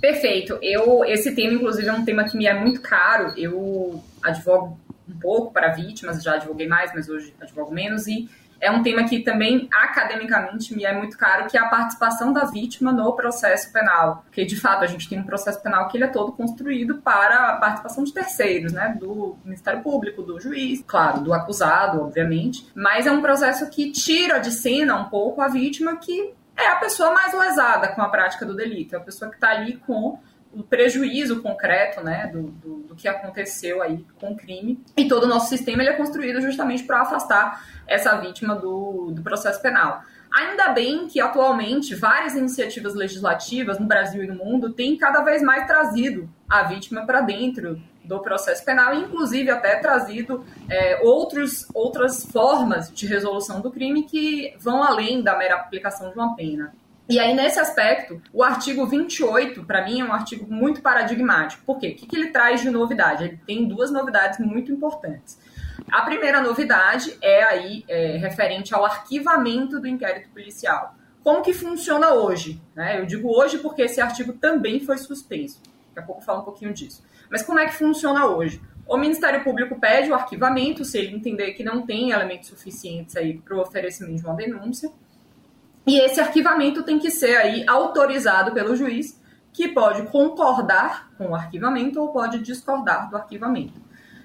Perfeito. Eu, esse tema, inclusive, é um tema que me é muito caro. Eu advogo um pouco para vítimas, já advoguei mais, mas hoje advogo menos, e é um tema que também academicamente me é muito caro, que é a participação da vítima no processo penal. Porque, de fato, a gente tem um processo penal que ele é todo construído para a participação de terceiros, né? Do Ministério Público, do juiz, claro, do acusado, obviamente. Mas é um processo que tira de cena um pouco a vítima que é a pessoa mais lesada com a prática do delito, é a pessoa que está ali com o prejuízo concreto né, do, do, do, que aconteceu aí com o crime. E todo o nosso sistema ele é construído justamente para afastar essa vítima do, do processo penal. Ainda bem que atualmente várias iniciativas legislativas no Brasil e no mundo têm cada vez mais trazido a vítima para dentro do processo penal, inclusive até trazido é, outros, outras formas de resolução do crime que vão além da mera aplicação de uma pena. E aí, nesse aspecto, o artigo 28, para mim, é um artigo muito paradigmático. Por quê? O que, que ele traz de novidade? Ele tem duas novidades muito importantes. A primeira novidade é aí é, referente ao arquivamento do inquérito policial. Como que funciona hoje? Né? Eu digo hoje porque esse artigo também foi suspenso. Daqui a pouco eu falo um pouquinho disso. Mas como é que funciona hoje? O Ministério Público pede o arquivamento se ele entender que não tem elementos suficientes aí para o oferecimento de uma denúncia. E esse arquivamento tem que ser aí autorizado pelo juiz, que pode concordar com o arquivamento ou pode discordar do arquivamento.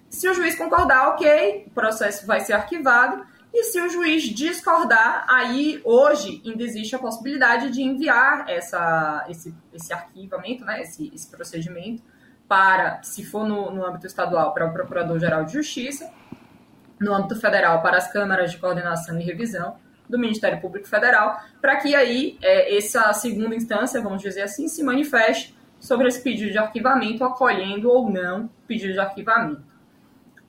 Se o juiz concordar, ok, o processo vai ser arquivado. E se o juiz discordar, aí hoje ainda existe a possibilidade de enviar essa, esse, esse arquivamento, né, esse, esse procedimento, para, se for no, no âmbito estadual, para o Procurador-Geral de Justiça, no âmbito federal, para as câmaras de coordenação e revisão, do Ministério Público Federal, para que aí é, essa segunda instância, vamos dizer assim, se manifeste sobre esse pedido de arquivamento, acolhendo ou não pedido de arquivamento.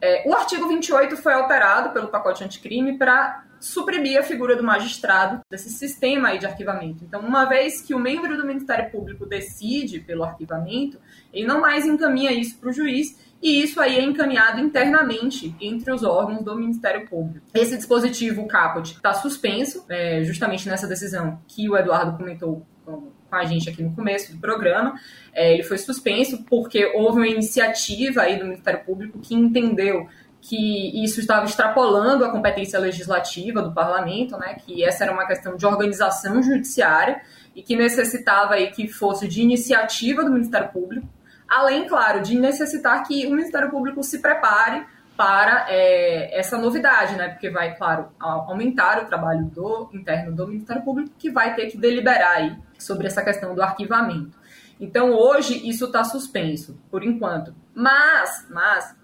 É, o artigo 28 foi alterado pelo pacote anticrime para suprimir a figura do magistrado desse sistema aí de arquivamento. Então, uma vez que o membro do Ministério Público decide pelo arquivamento, ele não mais encaminha isso para o juiz, e isso aí é encaminhado internamente entre os órgãos do Ministério Público. Esse dispositivo, o caput, está suspenso, é, justamente nessa decisão que o Eduardo comentou com a gente aqui no começo do programa. É, ele foi suspenso porque houve uma iniciativa aí do Ministério Público que entendeu que isso estava extrapolando a competência legislativa do parlamento, né, que essa era uma questão de organização judiciária e que necessitava aí que fosse de iniciativa do Ministério Público além, claro, de necessitar que o Ministério Público se prepare para é, essa novidade, né? Porque vai, claro, aumentar o trabalho do interno do Ministério Público, que vai ter que deliberar aí sobre essa questão do arquivamento. Então, hoje, isso está suspenso, por enquanto. Mas, mas,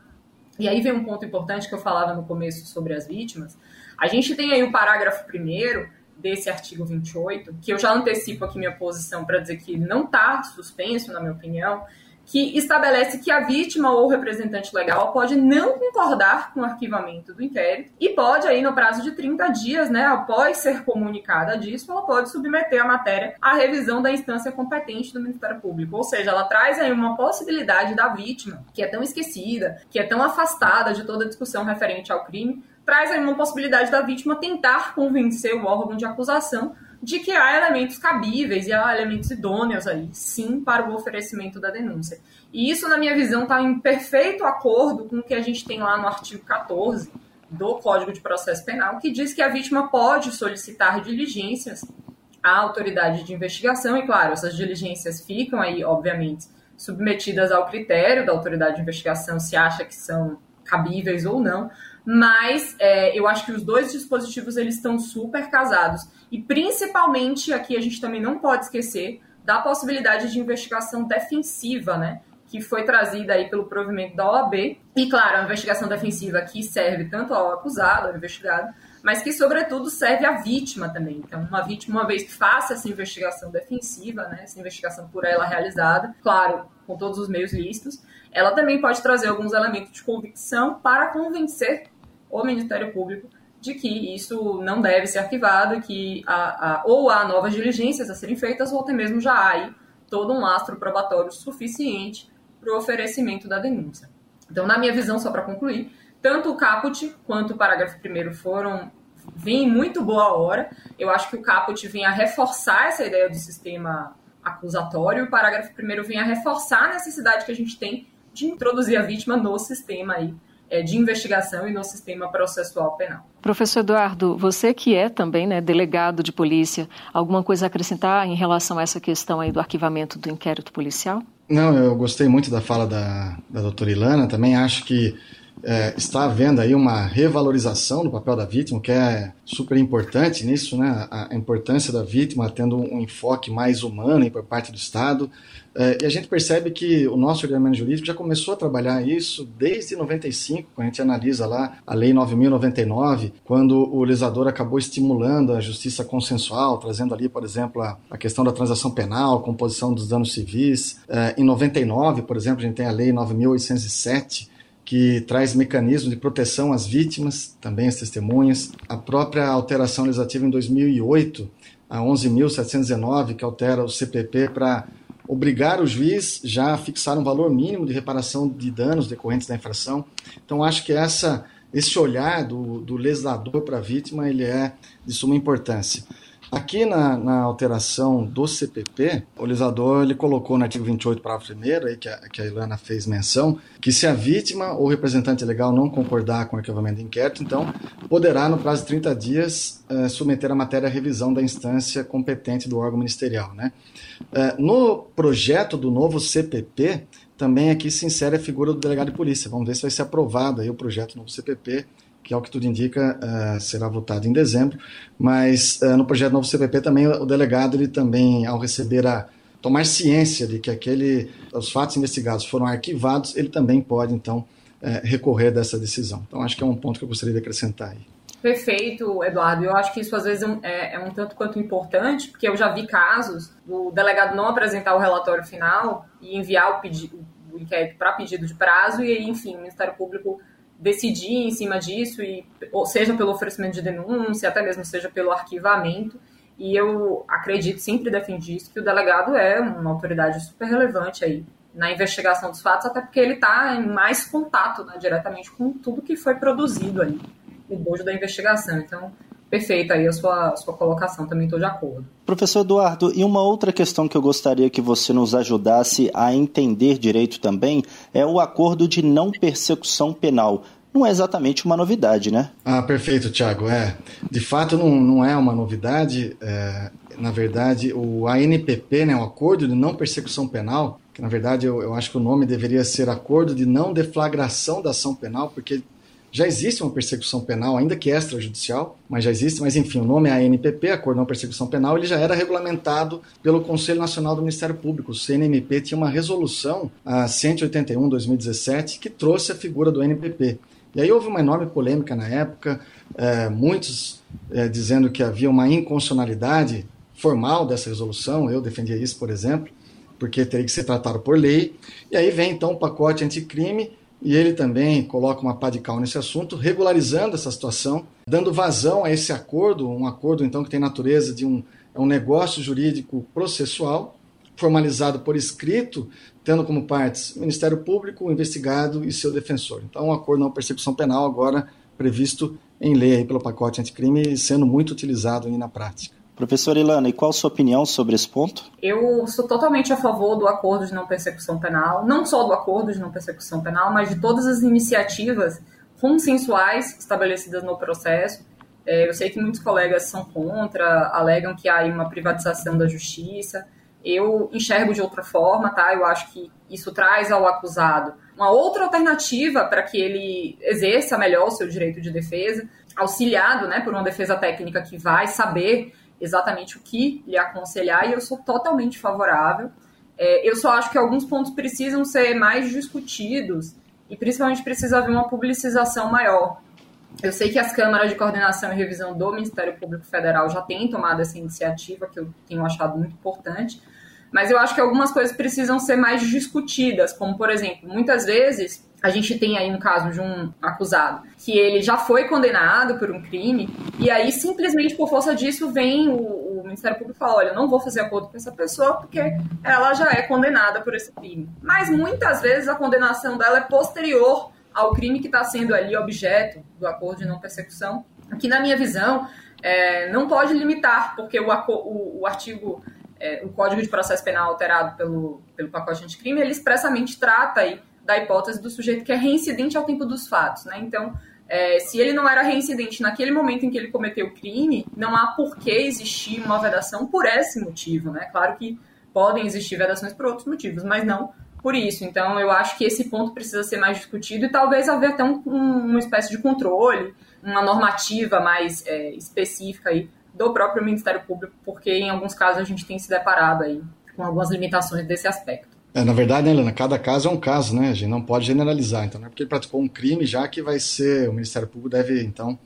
e aí vem um ponto importante que eu falava no começo sobre as vítimas. A gente tem aí o parágrafo primeiro desse artigo 28, que eu já antecipo aqui minha posição para dizer que não está suspenso, na minha opinião, que estabelece que a vítima ou representante legal pode não concordar com o arquivamento do inquérito e pode, aí, no prazo de 30 dias, né, após ser comunicada disso, ela pode submeter a matéria à revisão da instância competente do Ministério Público. Ou seja, ela traz aí uma possibilidade da vítima, que é tão esquecida, que é tão afastada de toda discussão referente ao crime, traz aí uma possibilidade da vítima tentar convencer o órgão de acusação de que há elementos cabíveis e há elementos idôneos aí, sim, para o oferecimento da denúncia. E isso, na minha visão, está em perfeito acordo com o que a gente tem lá no artigo 14 do Código de Processo Penal, que diz que a vítima pode solicitar diligências à autoridade de investigação, e claro, essas diligências ficam aí, obviamente, submetidas ao critério da autoridade de investigação se acha que são cabíveis ou não, mas é, eu acho que os dois dispositivos eles estão super casados e principalmente aqui a gente também não pode esquecer da possibilidade de investigação defensiva, né? Que foi trazida aí pelo provimento da OAB. E, claro, a investigação defensiva aqui serve tanto ao acusado, ao investigado, mas que, sobretudo, serve à vítima também. Então, uma vítima, uma vez que faça essa investigação defensiva, né, essa investigação por ela realizada, claro, com todos os meios lícitos, ela também pode trazer alguns elementos de convicção para convencer o Ministério Público de que isso não deve ser arquivado, que há, há, ou há novas diligências a serem feitas, ou até mesmo já há aí todo um lastro probatório suficiente para o oferecimento da denúncia. Então, na minha visão, só para concluir, tanto o caput quanto o parágrafo primeiro foram vem muito boa hora. Eu acho que o caput vem a reforçar essa ideia do sistema acusatório, o parágrafo primeiro vem a reforçar a necessidade que a gente tem de introduzir a vítima no sistema aí de investigação e no sistema processual penal. Professor Eduardo, você que é também né, delegado de polícia, alguma coisa a acrescentar em relação a essa questão aí do arquivamento do inquérito policial? Não, eu gostei muito da fala da, da doutora Ilana, também acho que é, está havendo aí uma revalorização do papel da vítima, que é super importante nisso, né? A, importância da vítima tendo um enfoque mais humano por parte do Estado. É, e a gente percebe que o nosso ordenamento jurídico já começou a trabalhar isso desde 95, quando a gente analisa lá a Lei 9.099, quando o legislador acabou estimulando a justiça consensual, trazendo ali, por exemplo, a, a questão da transação penal, composição dos danos civis. É, em 99, por exemplo, a gente tem a Lei 9.807, que traz mecanismos de proteção às vítimas, também às testemunhas. A própria alteração legislativa em 2008, a 11.719, que altera o CPP para obrigar o juiz já a fixar um valor mínimo de reparação de danos decorrentes da infração. Então, acho que essa, esse olhar do, do legislador para a vítima ele é de suma importância. Aqui na, na, alteração do CPP, o legislador ele colocou no artigo 28, parágrafo 1 aí que a, que a Ilana fez menção, que se a vítima ou representante legal não concordar com o arquivamento do inquérito, então poderá, no prazo de 30 dias, eh, submeter a matéria à revisão da instância competente do órgão ministerial. Né? Eh, no projeto do novo CPP, também aqui se insere a figura do delegado de polícia. Vamos ver se vai ser aprovado aí o projeto do novo CPP que ao que tudo indica uh, será votado em dezembro, mas uh, no projeto novo CPP também o delegado ele também ao receber a tomar ciência de que aquele os fatos investigados foram arquivados, ele também pode então uh, recorrer dessa decisão. Então acho que é um ponto que eu gostaria de acrescentar aí. Perfeito, Eduardo. Eu acho que isso às vezes é, é, um tanto quanto importante, porque eu já vi casos do delegado não apresentar o relatório final e enviar o, pedido, o inquérito para pedido de prazo, e aí, enfim, o Ministério Público decidir em cima disso, e, seja pelo oferecimento de denúncia, até mesmo seja pelo arquivamento. E eu acredito, sempre defendi isso, que o delegado é uma autoridade super relevante aí na investigação dos fatos, até porque ele está em mais contato né, diretamente com tudo que foi produzido ali no bojo da investigação. Então, perfeita aí a sua, a sua colocação, também estou de acordo. Professor Eduardo, e uma outra questão que eu gostaria que você nos ajudasse a entender direito também é o acordo de não persecução penal. Não é exatamente uma novidade, né? Ah, perfeito, Tiago. É, de fato, não, não é uma novidade. É, na verdade, o ANPP, né, o Acordo de Não Persecução Penal, que na verdade eu, eu acho que o nome deveria ser Acordo de Não Deflagração da Ação Penal, porque já existe uma persecução penal, ainda que extrajudicial, mas já existe, mas enfim, o nome é ANPP, Acordo Não Persecução Penal, ele já era regulamentado pelo Conselho Nacional do Ministério Público. O CNMP tinha uma resolução, a 181-2017, que trouxe a figura do ANPP. E aí houve uma enorme polêmica na época, é, muitos é, dizendo que havia uma inconstitucionalidade formal dessa resolução, eu defendia isso, por exemplo, porque teria que ser tratado por lei. E aí vem então o pacote anticrime e ele também coloca uma pá de cal nesse assunto, regularizando essa situação, dando vazão a esse acordo, um acordo então que tem natureza de um, é um negócio jurídico processual, formalizado por escrito, tendo como partes o Ministério Público, o investigado e seu defensor. Então, um acordo não persecução penal agora previsto em lei aí pelo pacote anticrime, sendo muito utilizado aí na prática. Professora Ilana, e qual a sua opinião sobre esse ponto? Eu sou totalmente a favor do acordo de não persecução penal, não só do acordo de não persecução penal, mas de todas as iniciativas consensuais estabelecidas no processo. É, eu sei que muitos colegas são contra, alegam que há uma privatização da justiça. Eu enxergo de outra forma, tá? Eu acho que isso traz ao acusado uma outra alternativa para que ele exerça melhor o seu direito de defesa, auxiliado né, por uma defesa técnica que vai saber exatamente o que lhe aconselhar, e eu sou totalmente favorável. É, eu só acho que alguns pontos precisam ser mais discutidos e principalmente precisa haver uma publicização maior. Eu sei que as câmaras de coordenação e revisão do Ministério Público Federal já têm tomado essa iniciativa, que eu tenho achado muito importante, mas eu acho que algumas coisas precisam ser mais discutidas, como, por exemplo, muitas vezes a gente tem aí um caso de um acusado que ele já foi condenado por um crime e aí simplesmente por força disso vem o, o Ministério Público fala, olha, não vou fazer acordo com essa pessoa porque ela já é condenada por esse crime. Mas muitas vezes a condenação dela é posterior ao crime que está sendo ali objeto do acordo de não persecução, que na minha visão é, não pode limitar, porque o, o, o artigo é, o Código de Processo Penal alterado pelo, pelo pacote anticrime, ele expressamente trata aí da hipótese do sujeito que é reincidente ao tempo dos fatos, né? Então, é, se ele não era reincidente naquele momento em que ele cometeu o crime, não há por que existir uma vedação por esse motivo, né? Claro que podem existir vedações por outros motivos, mas não por isso. Então, eu acho que esse ponto precisa ser mais discutido e talvez haver até um, um, uma espécie de controle, uma normativa mais é, específica aí do próprio Ministério Público, porque em alguns casos a gente tem se deparado aí com algumas limitações desse aspecto. É, na verdade, né, Helena, cada caso é um caso, né? A gente não pode generalizar. Então, não é porque ele praticou um crime já que vai ser, o Ministério Público deve, então,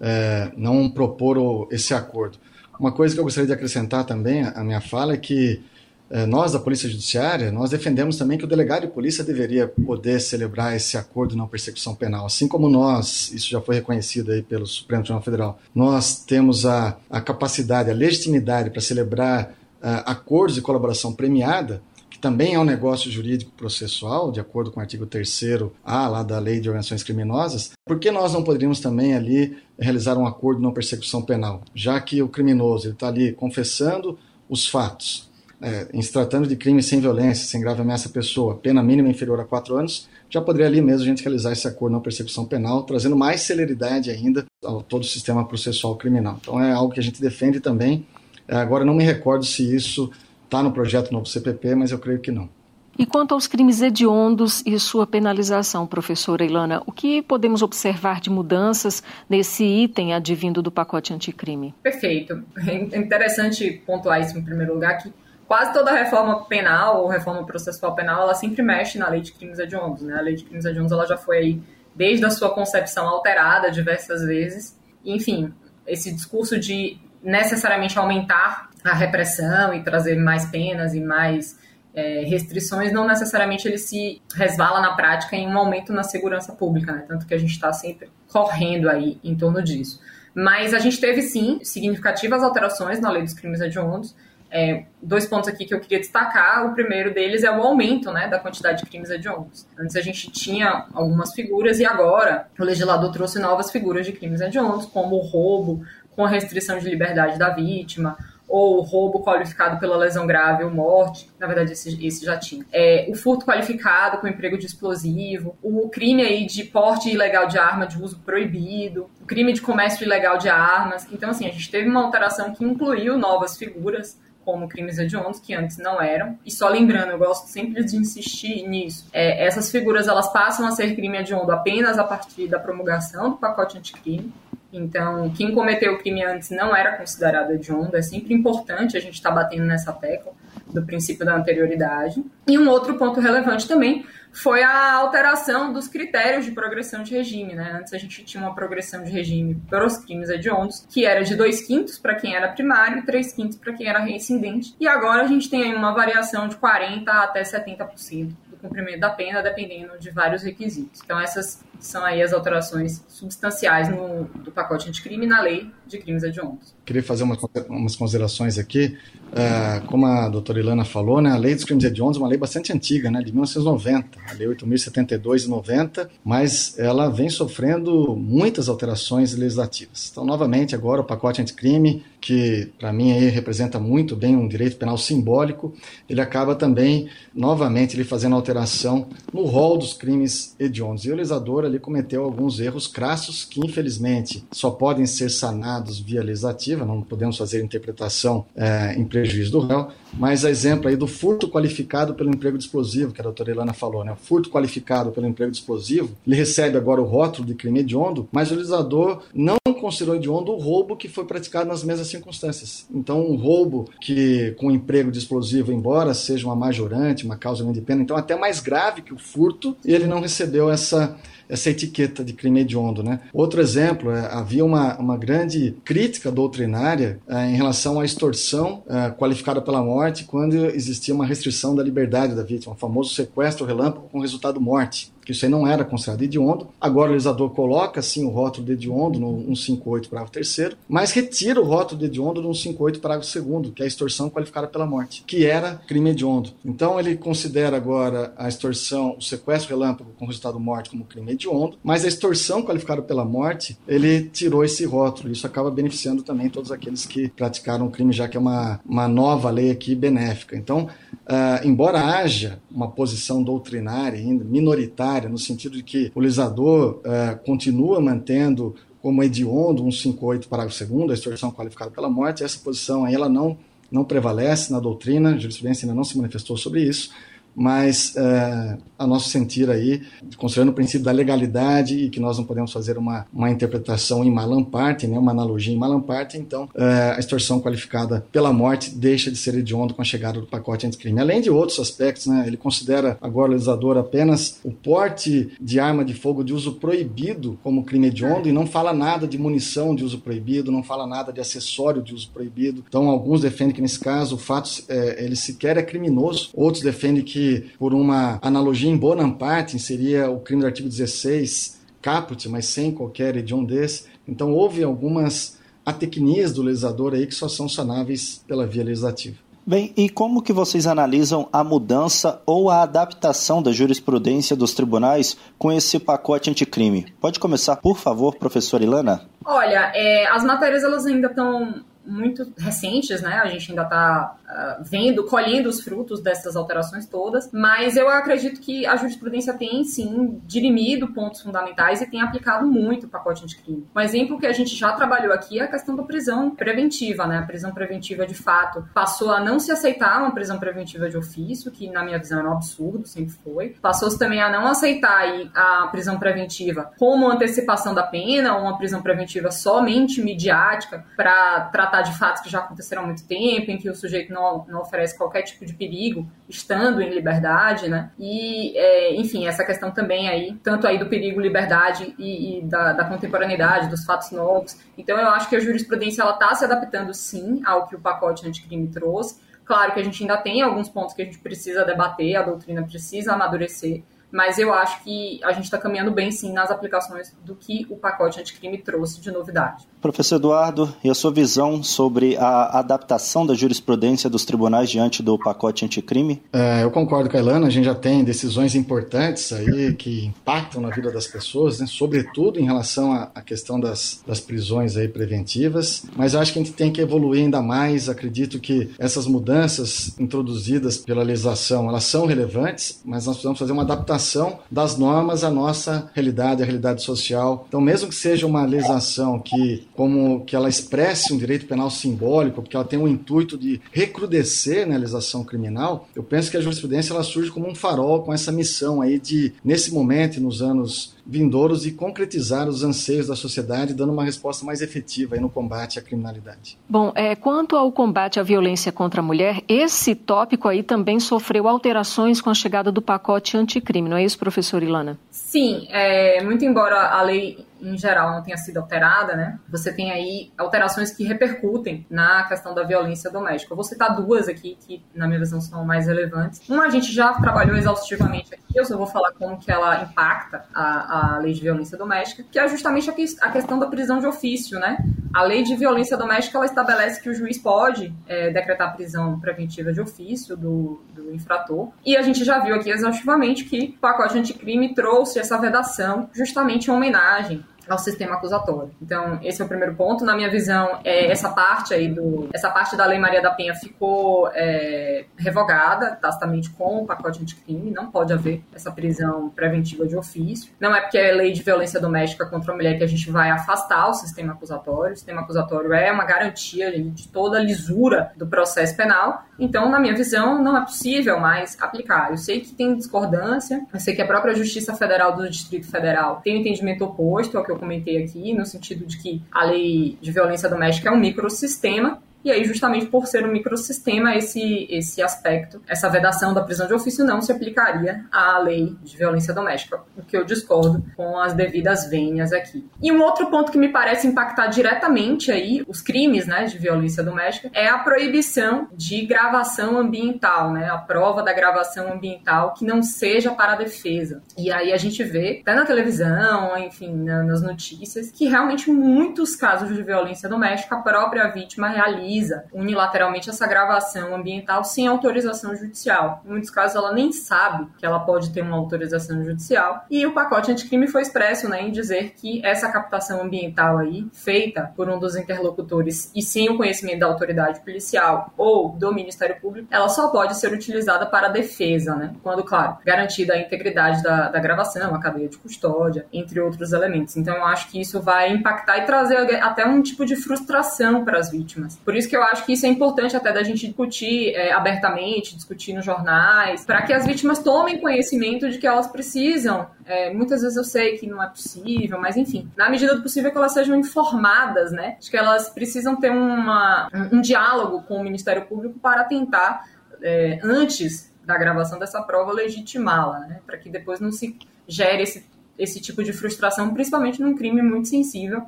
é, não propor o, esse acordo. Uma coisa que eu gostaria de acrescentar também à minha fala é que é, nós da Polícia Judiciária, nós defendemos também que o delegado de polícia deveria poder celebrar esse acordo de não persecução penal, assim como nós, isso já foi reconhecido aí pelo Supremo Tribunal Federal, nós temos a, a capacidade, a legitimidade para celebrar uh, acordos de colaboração premiada, também é um negócio jurídico processual, de acordo com o artigo 3º-A lá da Lei de Organizações Criminosas, por que nós não poderíamos também ali realizar um acordo de não persecução penal, já que o criminoso está ali confessando os fatos, é, em se tratando de crime sem violência, sem grave ameaça à pessoa, pena mínima inferior a quatro anos, já poderia ali mesmo a gente realizar esse acordo não persecução penal, trazendo mais celeridade ainda ao todo o sistema processual criminal. Então é algo que a gente defende também. É, agora não me recordo se isso está no projeto novo CPP, mas eu creio que não. E quanto aos crimes hediondos e sua penalização, professora Ilana, o que podemos observar de mudanças nesse item advindo do pacote anticrime? Perfeito. É interessante pontuar isso em primeiro lugar, que quase toda reforma penal ou reforma processual penal, ela sempre mexe na lei de crimes hediondos, né? A lei de crimes hediondos, ela já foi aí, desde a sua concepção, alterada diversas vezes. Enfim, esse discurso de necessariamente aumentar a repressão e trazer mais penas e mais é, restrições, não necessariamente ele se resvala na prática em um aumento na segurança pública, né? Tanto que a gente está sempre correndo aí em torno disso. Mas a gente teve, sim, significativas alterações na lei dos crimes hediondos, é, dois pontos aqui que eu queria destacar. O primeiro deles é o aumento né, da quantidade de crimes hediondos. Antes a gente tinha algumas figuras e agora o legislador trouxe novas figuras de crimes hediondos, como o roubo com restrição de liberdade da vítima, ou roubo qualificado pela lesão grave ou morte, na verdade esse, esse já tinha. É, o furto qualificado com emprego de explosivo, o crime aí de porte ilegal de arma de uso proibido, o crime de comércio ilegal de armas. Então, assim, a gente teve uma alteração que incluiu novas figuras como crimes hediondos, que antes não eram. E só lembrando, eu gosto sempre de insistir nisso. É, essas figuras elas passam a ser crime hediondo apenas a partir da promulgação do pacote anticrime. Então, quem cometeu o crime antes não era considerado hediondo. É sempre importante a gente estar tá batendo nessa tecla, do princípio da anterioridade. E um outro ponto relevante também foi a alteração dos critérios de progressão de regime. Né? Antes a gente tinha uma progressão de regime para os crimes hediondos, que era de 2 quintos para quem era primário e 3 quintos para quem era reincidente. E agora a gente tem aí uma variação de 40% até 70% do cumprimento da pena, dependendo de vários requisitos. Então essas são aí as alterações substanciais no, do pacote anticrime na lei de crimes hediondos. Queria fazer uma, umas considerações aqui. Uh, como a doutora Ilana falou, né, a lei dos crimes hediondos é uma lei bastante antiga, né, de 1990, a lei 8.072 de 90, mas ela vem sofrendo muitas alterações legislativas. Então, novamente, agora o pacote anticrime, que para mim aí representa muito bem um direito penal simbólico, ele acaba também, novamente, ele fazendo alteração no rol dos crimes hediondos. E o legislador ali cometeu alguns erros crassos que, infelizmente, só podem ser sanados via legislativa, não podemos fazer interpretação é, em prejuízo do réu, mas a exemplo aí do furto qualificado pelo emprego de explosivo, que a doutora Ilana falou, né? O furto qualificado pelo emprego de explosivo, ele recebe agora o rótulo de crime hediondo, mas o legislador não considerou hediondo o roubo que foi praticado nas mesmas circunstâncias. Então, um roubo que com emprego de explosivo, embora seja uma majorante, uma causa de pena, então até mais grave que o furto, ele não recebeu essa essa etiqueta de crime hediondo. Né? Outro exemplo, é, havia uma, uma grande crítica doutrinária é, em relação à extorsão é, qualificada pela morte quando existia uma restrição da liberdade da vítima, o famoso sequestro relâmpago com resultado morte que isso aí não era considerado hediondo. Agora o legislador coloca sim o rótulo de hediondo no 158, parágrafo 3 mas retira o rótulo de hediondo no 158, parágrafo 2 que é a extorsão qualificada pela morte, que era crime hediondo. Então ele considera agora a extorsão, o sequestro relâmpago com resultado morte como crime hediondo, mas a extorsão qualificada pela morte, ele tirou esse rótulo. Isso acaba beneficiando também todos aqueles que praticaram o crime, já que é uma, uma nova lei aqui benéfica. Então, uh, embora haja uma posição doutrinária ainda, minoritária, no sentido de que o legislador uh, continua mantendo como hediondo 158, parágrafo 2 a extorsão qualificada pela morte, essa posição aí ela não, não prevalece na doutrina, a jurisprudência ainda não se manifestou sobre isso, mas é, a nosso sentir aí, considerando o princípio da legalidade e que nós não podemos fazer uma, uma interpretação em malamparte, né, uma analogia em malamparte, então é, a extorsão qualificada pela morte deixa de ser hediondo com a chegada do pacote anticrime. Além de outros aspectos, né, ele considera agora o legislador apenas o porte de arma de fogo de uso proibido como crime hediondo e não fala nada de munição de uso proibido, não fala nada de acessório de uso proibido. Então alguns defendem que nesse caso o fato é, ele sequer é criminoso, outros defendem que por uma analogia em Bonaparte, seria o crime do artigo 16, caput, mas sem qualquer hediondo desse. Então houve algumas atecnias do legislador aí que só são sanáveis pela via legislativa. Bem, e como que vocês analisam a mudança ou a adaptação da jurisprudência dos tribunais com esse pacote anticrime? Pode começar, por favor, professora Ilana? Olha, é, as matérias elas ainda estão muito recentes, né? A gente ainda está uh, ah, vendo, colhendo os frutos dessas alterações todas, mas eu acredito que a jurisprudência tem sim dirimido pontos fundamentais e tem aplicado muito o pacote anticrime. Um exemplo que a gente já trabalhou aqui é a questão da prisão preventiva, né? A prisão preventiva de fato passou a não se aceitar uma prisão preventiva de ofício, que na minha visão era um absurdo, sempre foi. Passou-se também a não aceitar a prisão preventiva como antecipação da pena, ou uma prisão preventiva somente midiática para tratar tratar de fatos que já aconteceram há muito tempo, em que o sujeito não, não oferece qualquer tipo de perigo, estando em liberdade, né? E, é, enfim, essa questão também aí, tanto aí do perigo, liberdade e, e da, da, contemporaneidade, dos fatos novos. Então, eu acho que a jurisprudência ela está se adaptando, sim, ao que o pacote anticrime trouxe. Claro que a gente ainda tem alguns pontos que a gente precisa debater, a doutrina precisa amadurecer, mas eu acho que a gente está caminhando bem sim nas aplicações do que o pacote anticrime trouxe de novidade. Professor Eduardo, e a sua visão sobre a adaptação da jurisprudência dos tribunais diante do pacote anticrime? É, eu concordo com a Ilana, a gente já tem decisões importantes aí que impactam na vida das pessoas, né? sobretudo em relação à, à questão das, das prisões aí preventivas, mas eu acho que a gente tem que evoluir ainda mais, acredito que essas mudanças introduzidas pela legislação, elas são relevantes, mas nós precisamos fazer uma adaptação das normas à nossa realidade, à realidade social. Então, mesmo que seja uma legislação que, como que ela expresse um direito penal simbólico, porque ela tem o intuito de recrudescer na legislação criminal, eu penso que a jurisprudência ela surge como um farol com essa missão aí de, nesse momento, nos anos vindouros e concretizar os anseios da sociedade, dando uma resposta mais efetiva no combate à criminalidade. Bom, é, quanto ao combate à violência contra a mulher, esse tópico aí também sofreu alterações com a chegada do pacote anticrime, não é isso, professor Ilana? Sim, é, muito embora a lei em geral não tenha sido alterada, né? Você tem aí alterações que repercutem na questão da violência doméstica. Eu vou citar duas aqui que, na minha visão, são mais relevantes. Uma a gente já trabalhou exaustivamente aqui, eu só vou falar como que ela impacta a, a lei de violência doméstica, que é justamente a, que, a questão da prisão de ofício, né? A lei de violência doméstica ela estabelece que o juiz pode é, decretar prisão preventiva de ofício do, do infrator. E a gente já viu aqui exaustivamente que o pacote anticrime trouxe essa vedação justamente em homenagem ao sistema acusatório. Então, esse é o primeiro ponto. Na minha visão, é, essa parte aí do. Essa parte da Lei Maria da Penha ficou é, revogada tacitamente com o pacote anticrime. Não pode haver essa prisão preventiva de ofício. Não é porque é lei de violência doméstica contra a mulher que a gente vai afastar o sistema acusatório. O sistema acusatório é uma garantia de toda a lisura do processo penal. Então, na minha visão, não é possível mais aplicar. Eu sei que tem discordância, eu sei que a própria Justiça Federal do Distrito Federal tem um entendimento oposto ao que eu comentei aqui, no sentido de que a lei de violência doméstica é um microsistema e aí, justamente por ser um microsistema, esse, esse aspecto, essa vedação da prisão de ofício não se aplicaria à lei de violência doméstica, o que eu discordo com as devidas vênias aqui. E um outro ponto que me parece impactar diretamente aí os crimes né, de violência doméstica é a proibição de gravação ambiental, né, a prova da gravação ambiental que não seja para a defesa. E aí a gente vê, até na televisão, enfim, nas notícias, que realmente muitos casos de violência doméstica a própria vítima realiza realiza unilateralmente essa gravação ambiental sem autorização judicial. Em muitos casos, ela nem sabe que ela pode ter uma autorização judicial. E o pacote anticrime foi expresso né, em dizer que essa captação ambiental aí, feita por um dos interlocutores e sem o conhecimento da autoridade policial ou do Ministério Público, ela só pode ser utilizada para defesa, né? Quando, claro, garantida a integridade da, da gravação, a cadeia de custódia, entre outros elementos. Então, eu acho que isso vai impactar e trazer até um tipo de frustração para as vítimas. Por isso isso que eu acho que isso é importante até da gente discutir é, abertamente, discutir nos jornais, para que as vítimas tomem conhecimento de que elas precisam. É, muitas vezes eu sei que não é possível, mas enfim, na medida do possível que elas sejam informadas, né? De que elas precisam ter uma, um, um diálogo com o Ministério Público para tentar, é, antes da gravação dessa prova, legitimá-la, né? Para que depois não se gere esse, esse tipo de frustração, principalmente num crime muito sensível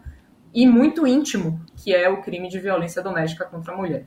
e muito íntimo, que é o crime de violência doméstica contra a mulher.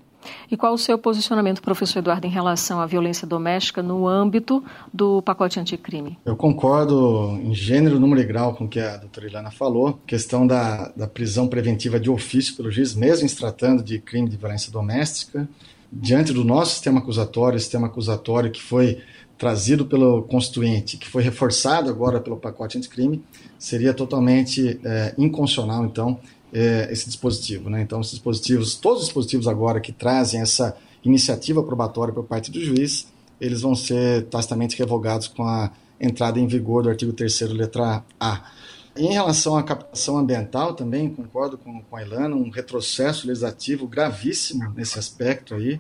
E qual o seu posicionamento, professor Eduardo, em relação à violência doméstica no âmbito do pacote anticrime? Eu concordo em gênero, número e grau com o que a doutora Ilana falou. Questão da, da prisão preventiva de ofício pelo juiz, mesmo se tratando de crime de violência doméstica. Diante do nosso sistema acusatório, sistema acusatório que foi trazido pelo Constituinte, que foi reforçado agora pelo pacote anticrime, seria totalmente é, inconstitucional, então, é, esse dispositivo. Né? Então, os dispositivos, todos os dispositivos agora que trazem essa iniciativa probatória por parte do juiz, eles vão ser tacitamente revogados com a entrada em vigor do artigo 3 letra A. Em relação à captação ambiental, também concordo com, com a Ilana, um retrocesso legislativo gravíssimo nesse aspecto aí.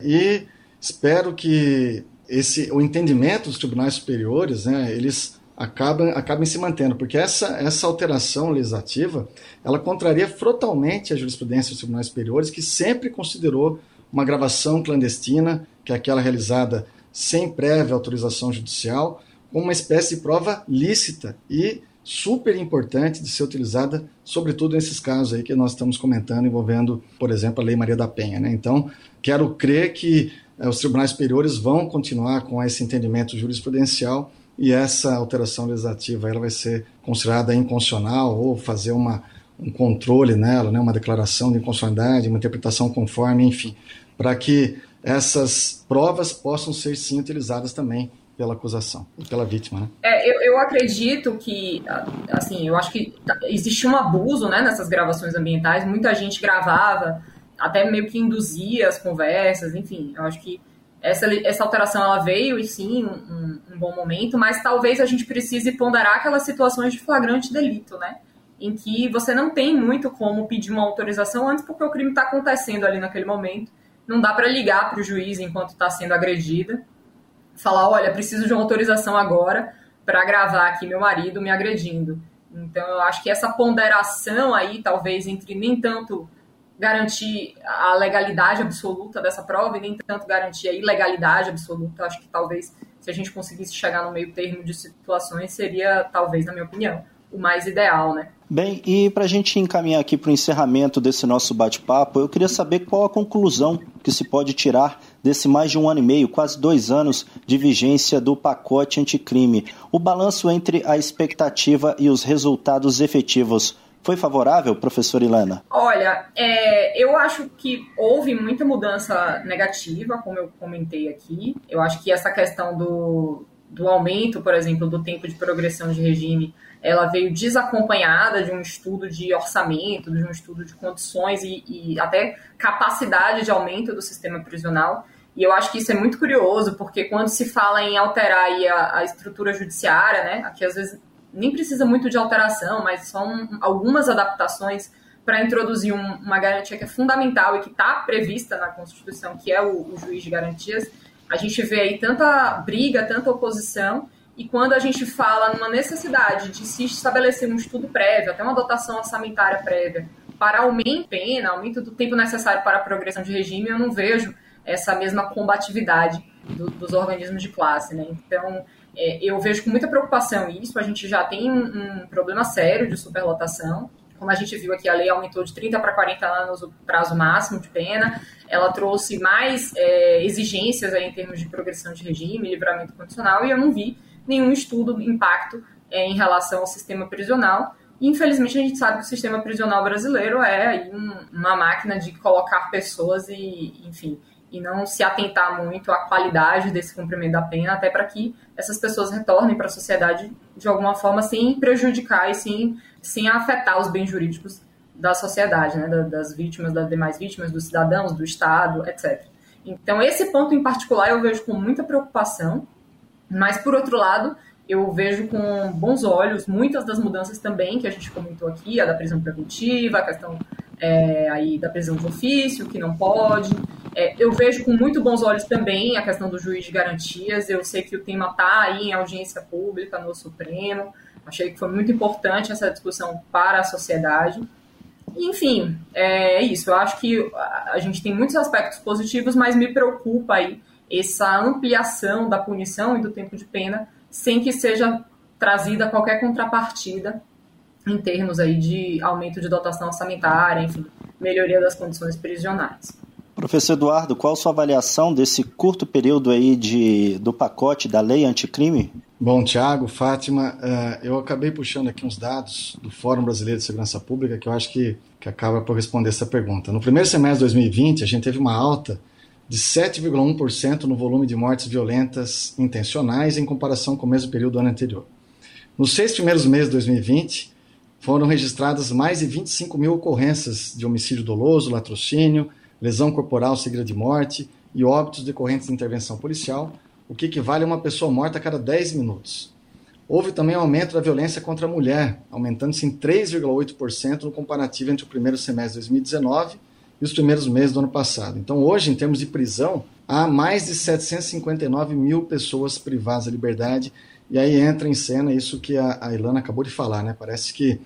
E espero que esse, o entendimento dos tribunais superiores, né, eles acabam, acabem se mantendo, porque essa, essa alteração legislativa, ela contraria frontalmente a jurisprudência dos tribunais superiores, que sempre considerou uma gravação clandestina, que é aquela realizada sem prévia autorização judicial, como uma espécie de prova lícita e super importante de ser utilizada, sobretudo nesses casos aí que nós estamos comentando, envolvendo, por exemplo, a Lei Maria da Penha. Né? Então, quero crer que eh, os tribunais superiores vão continuar com esse entendimento jurisprudencial e essa alteração legislativa ela vai ser considerada inconstitucional ou fazer uma, um controle nela, né, uma declaração de inconstitucionalidade, uma interpretação conforme, enfim, para que essas provas possam ser sim utilizadas também pela acusação pela vítima, né? É, eu, eu acredito que, assim, eu acho que existe um abuso, né, nessas gravações ambientais. Muita gente gravava, até meio que induzia as conversas, enfim. Eu acho que essa, essa alteração ela veio e sim um, um, bom momento, mas talvez a gente precise ponderar aquelas situações de flagrante delito, né? Em que você não tem muito como pedir uma autorização antes porque o crime está acontecendo ali naquele momento. Não dá para ligar para o juiz enquanto está sendo agredida, falar, olha, preciso de uma autorização agora para gravar aqui meu marido me agredindo. Então, eu acho que essa ponderação aí, talvez, entre nem tanto garantir a legalidade absoluta dessa prova e nem tanto garantir a ilegalidade absoluta, acho que talvez, se a gente conseguisse chegar no meio termo de situações, seria, talvez, na minha opinião, o mais ideal, né? Bem, e para a gente encaminhar aqui para o encerramento desse nosso bate-papo, eu queria saber qual a conclusão que se pode tirar desse mais de um ano e meio, quase dois anos de vigência do pacote anticrime. O balanço entre a expectativa e os resultados efetivos foi favorável, professor Ilana? Olha, é, eu acho que houve muita mudança negativa, como eu comentei aqui. Eu acho que essa questão do, do aumento, por exemplo, do tempo de progressão de regime ela veio desacompanhada de um estudo de orçamento, de um estudo de condições e, e, até capacidade de aumento do sistema prisional. E eu acho que isso é muito curioso, porque quando se fala em alterar a, a, estrutura judiciária, né, aqui às vezes nem precisa muito de alteração, mas são algumas adaptações para introduzir um, uma garantia que é fundamental e que está prevista na Constituição, que é o, o juiz de garantias. A gente vê aí tanta briga, tanta oposição, e quando a gente fala numa necessidade de se estabelecer um estudo prévio, até uma dotação orçamentária prévia, para aumento de pena, aumento do tempo necessário para a progressão de regime, eu não vejo essa mesma combatividade do, dos organismos de classe. Né? Então, é, eu vejo com muita preocupação isso. A gente já tem um, um problema sério de superlotação. Como a gente viu aqui, a lei aumentou de 30 para 40 anos o prazo máximo de pena. Ela trouxe mais é, exigências aí em termos de progressão de regime, livramento condicional, e eu não vi nenhum estudo impacto é, em relação ao sistema prisional. E, infelizmente, a gente sabe que o sistema prisional brasileiro é um, uma máquina de colocar pessoas e, enfim, e não se atentar muito à qualidade desse cumprimento da pena, até para que essas pessoas retornem para a sociedade de alguma forma sem prejudicar e sem, sem afetar os bens jurídicos da sociedade, né, das vítimas, das demais vítimas, dos cidadãos, do Estado, etc. Então, esse ponto em particular eu vejo com muita preocupação, mas, por outro lado, eu vejo com bons olhos muitas das mudanças também que a gente comentou aqui, a da prisão preventiva, a questão é, aí da prisão de ofício, que não pode. É, eu vejo com muito bons olhos também a questão do juiz de garantias. Eu sei que o tema está aí em audiência pública no Supremo. Achei que foi muito importante essa discussão para a sociedade. Enfim, é isso. Eu acho que a gente tem muitos aspectos positivos, mas me preocupa aí essa ampliação da punição e do tempo de pena sem que seja trazida qualquer contrapartida em termos aí de aumento de dotação orçamentária, enfim, melhoria das condições prisionais. Professor Eduardo, qual a sua avaliação desse curto período aí de, do pacote da lei anticrime? Bom, Tiago, Fátima, uh, eu acabei puxando aqui uns dados do Fórum Brasileiro de Segurança Pública que eu acho que, que acaba por responder essa pergunta. No primeiro semestre de 2020, a gente teve uma alta de 7,1% no volume de mortes violentas intencionais em comparação com o mesmo período do ano anterior. Nos seis primeiros meses de 2020, foram registradas mais de 25 mil ocorrências de homicídio doloso, latrocínio, lesão corporal seguida de morte e óbitos decorrentes de intervenção policial, o que equivale a uma pessoa morta a cada 10 minutos. Houve também um aumento da violência contra a mulher, aumentando-se em 3,8% no comparativo entre o primeiro semestre de 2019 e os primeiros meses do ano passado. Então, hoje, em termos de prisão, há mais de 759 mil pessoas privadas da liberdade, e aí entra em cena isso que a, a Ilana acabou de falar, né? Parece que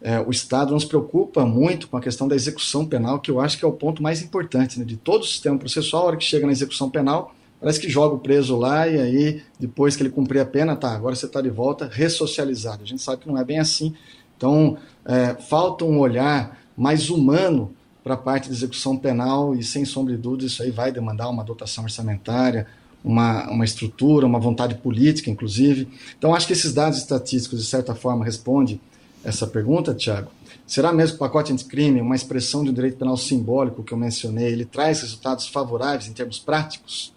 é, o Estado não se preocupa muito com a questão da execução penal, que eu acho que é o ponto mais importante né? de todo o sistema processual. A hora que chega na execução penal, parece que joga o preso lá e aí, depois que ele cumprir a pena, tá, agora você está de volta ressocializado. A gente sabe que não é bem assim. Então, é, falta um olhar mais humano para a parte de execução penal e, sem sombra de dúvida, isso aí vai demandar uma dotação orçamentária, uma, uma estrutura, uma vontade política, inclusive. Então, acho que esses dados estatísticos, de certa forma, respondem essa pergunta, Tiago. Será mesmo o pacote anticrime, uma expressão de um direito penal simbólico que eu mencionei, ele traz resultados favoráveis em termos práticos?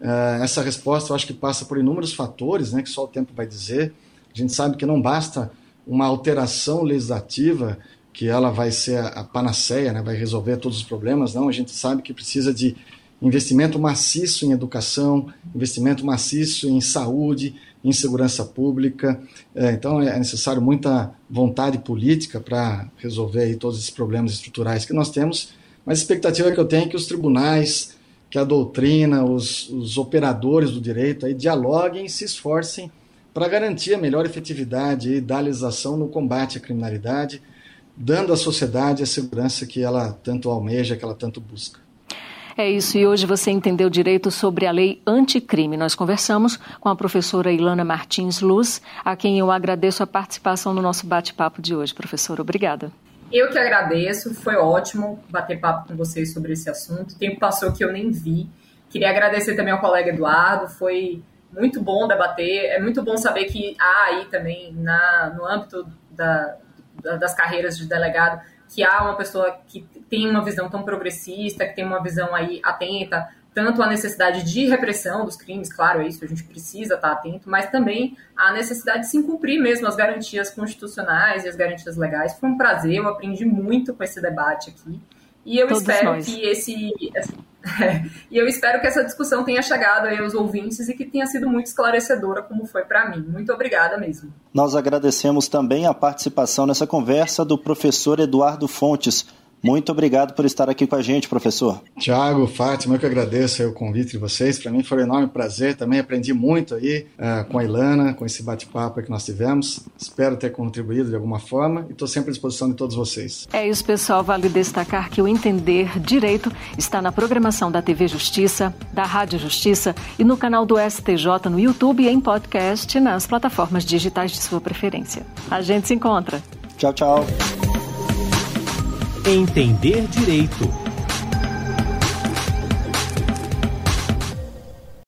Uh, essa resposta eu acho que passa por inúmeros fatores, né, que só o tempo vai dizer. A gente sabe que não basta uma alteração legislativa que ela vai ser a, panaceia, né, vai resolver todos os problemas. Não, a gente sabe que precisa de investimento maciço em educação, investimento maciço em saúde, em segurança pública. É, então é necessário muita vontade política para resolver todos esses problemas estruturais que nós temos. Mas a expectativa que eu tenho é que os tribunais, que a doutrina, os, os operadores do direito aí dialoguem se esforcem para garantir a melhor efetividade e idealização no combate à criminalidade, dando à sociedade a segurança que ela tanto almeja, que ela tanto busca. É isso, e hoje você entendeu direito sobre a lei anticrime. Nós conversamos com a professora Ilana Martins Luz, a quem eu agradeço a participação no nosso bate-papo de hoje. Professora, obrigada. Eu que agradeço, foi ótimo bater papo com vocês sobre esse assunto. O tempo passou que eu nem vi. Queria agradecer também ao colega Eduardo, foi muito bom debater. É muito bom saber que há aí também, na, no âmbito da, das carreiras de delegado, que há uma pessoa que tem uma visão tão progressista, que tem uma visão aí atenta, tanto à necessidade de repressão dos crimes, claro, é isso, a gente precisa estar atento, mas também à necessidade de se cumprir mesmo as garantias constitucionais e as garantias legais. Foi um prazer, eu aprendi muito com esse debate aqui. E eu Todos espero nós. que esse, e eu espero que essa discussão tenha chegado aí aos ouvintes e que tenha sido muito esclarecedora, como foi para mim. Muito obrigada mesmo. Nós agradecemos também a participação nessa conversa do professor Eduardo Fontes muito obrigado por estar aqui com a gente, professor. Tiago, Fátima, eu que agradeço o convite de vocês. Para mim foi um enorme prazer. Também aprendi muito aí uh, com a Ilana, com esse bate-papo que nós tivemos. Espero ter contribuído de alguma forma e estou sempre à disposição de todos vocês. É isso, pessoal. Vale destacar que o Entender Direito está na programação da TV Justiça, da Rádio Justiça e no canal do STJ no YouTube e em podcast nas plataformas digitais de sua preferência. A gente se encontra. Tchau, tchau. Entender Direito.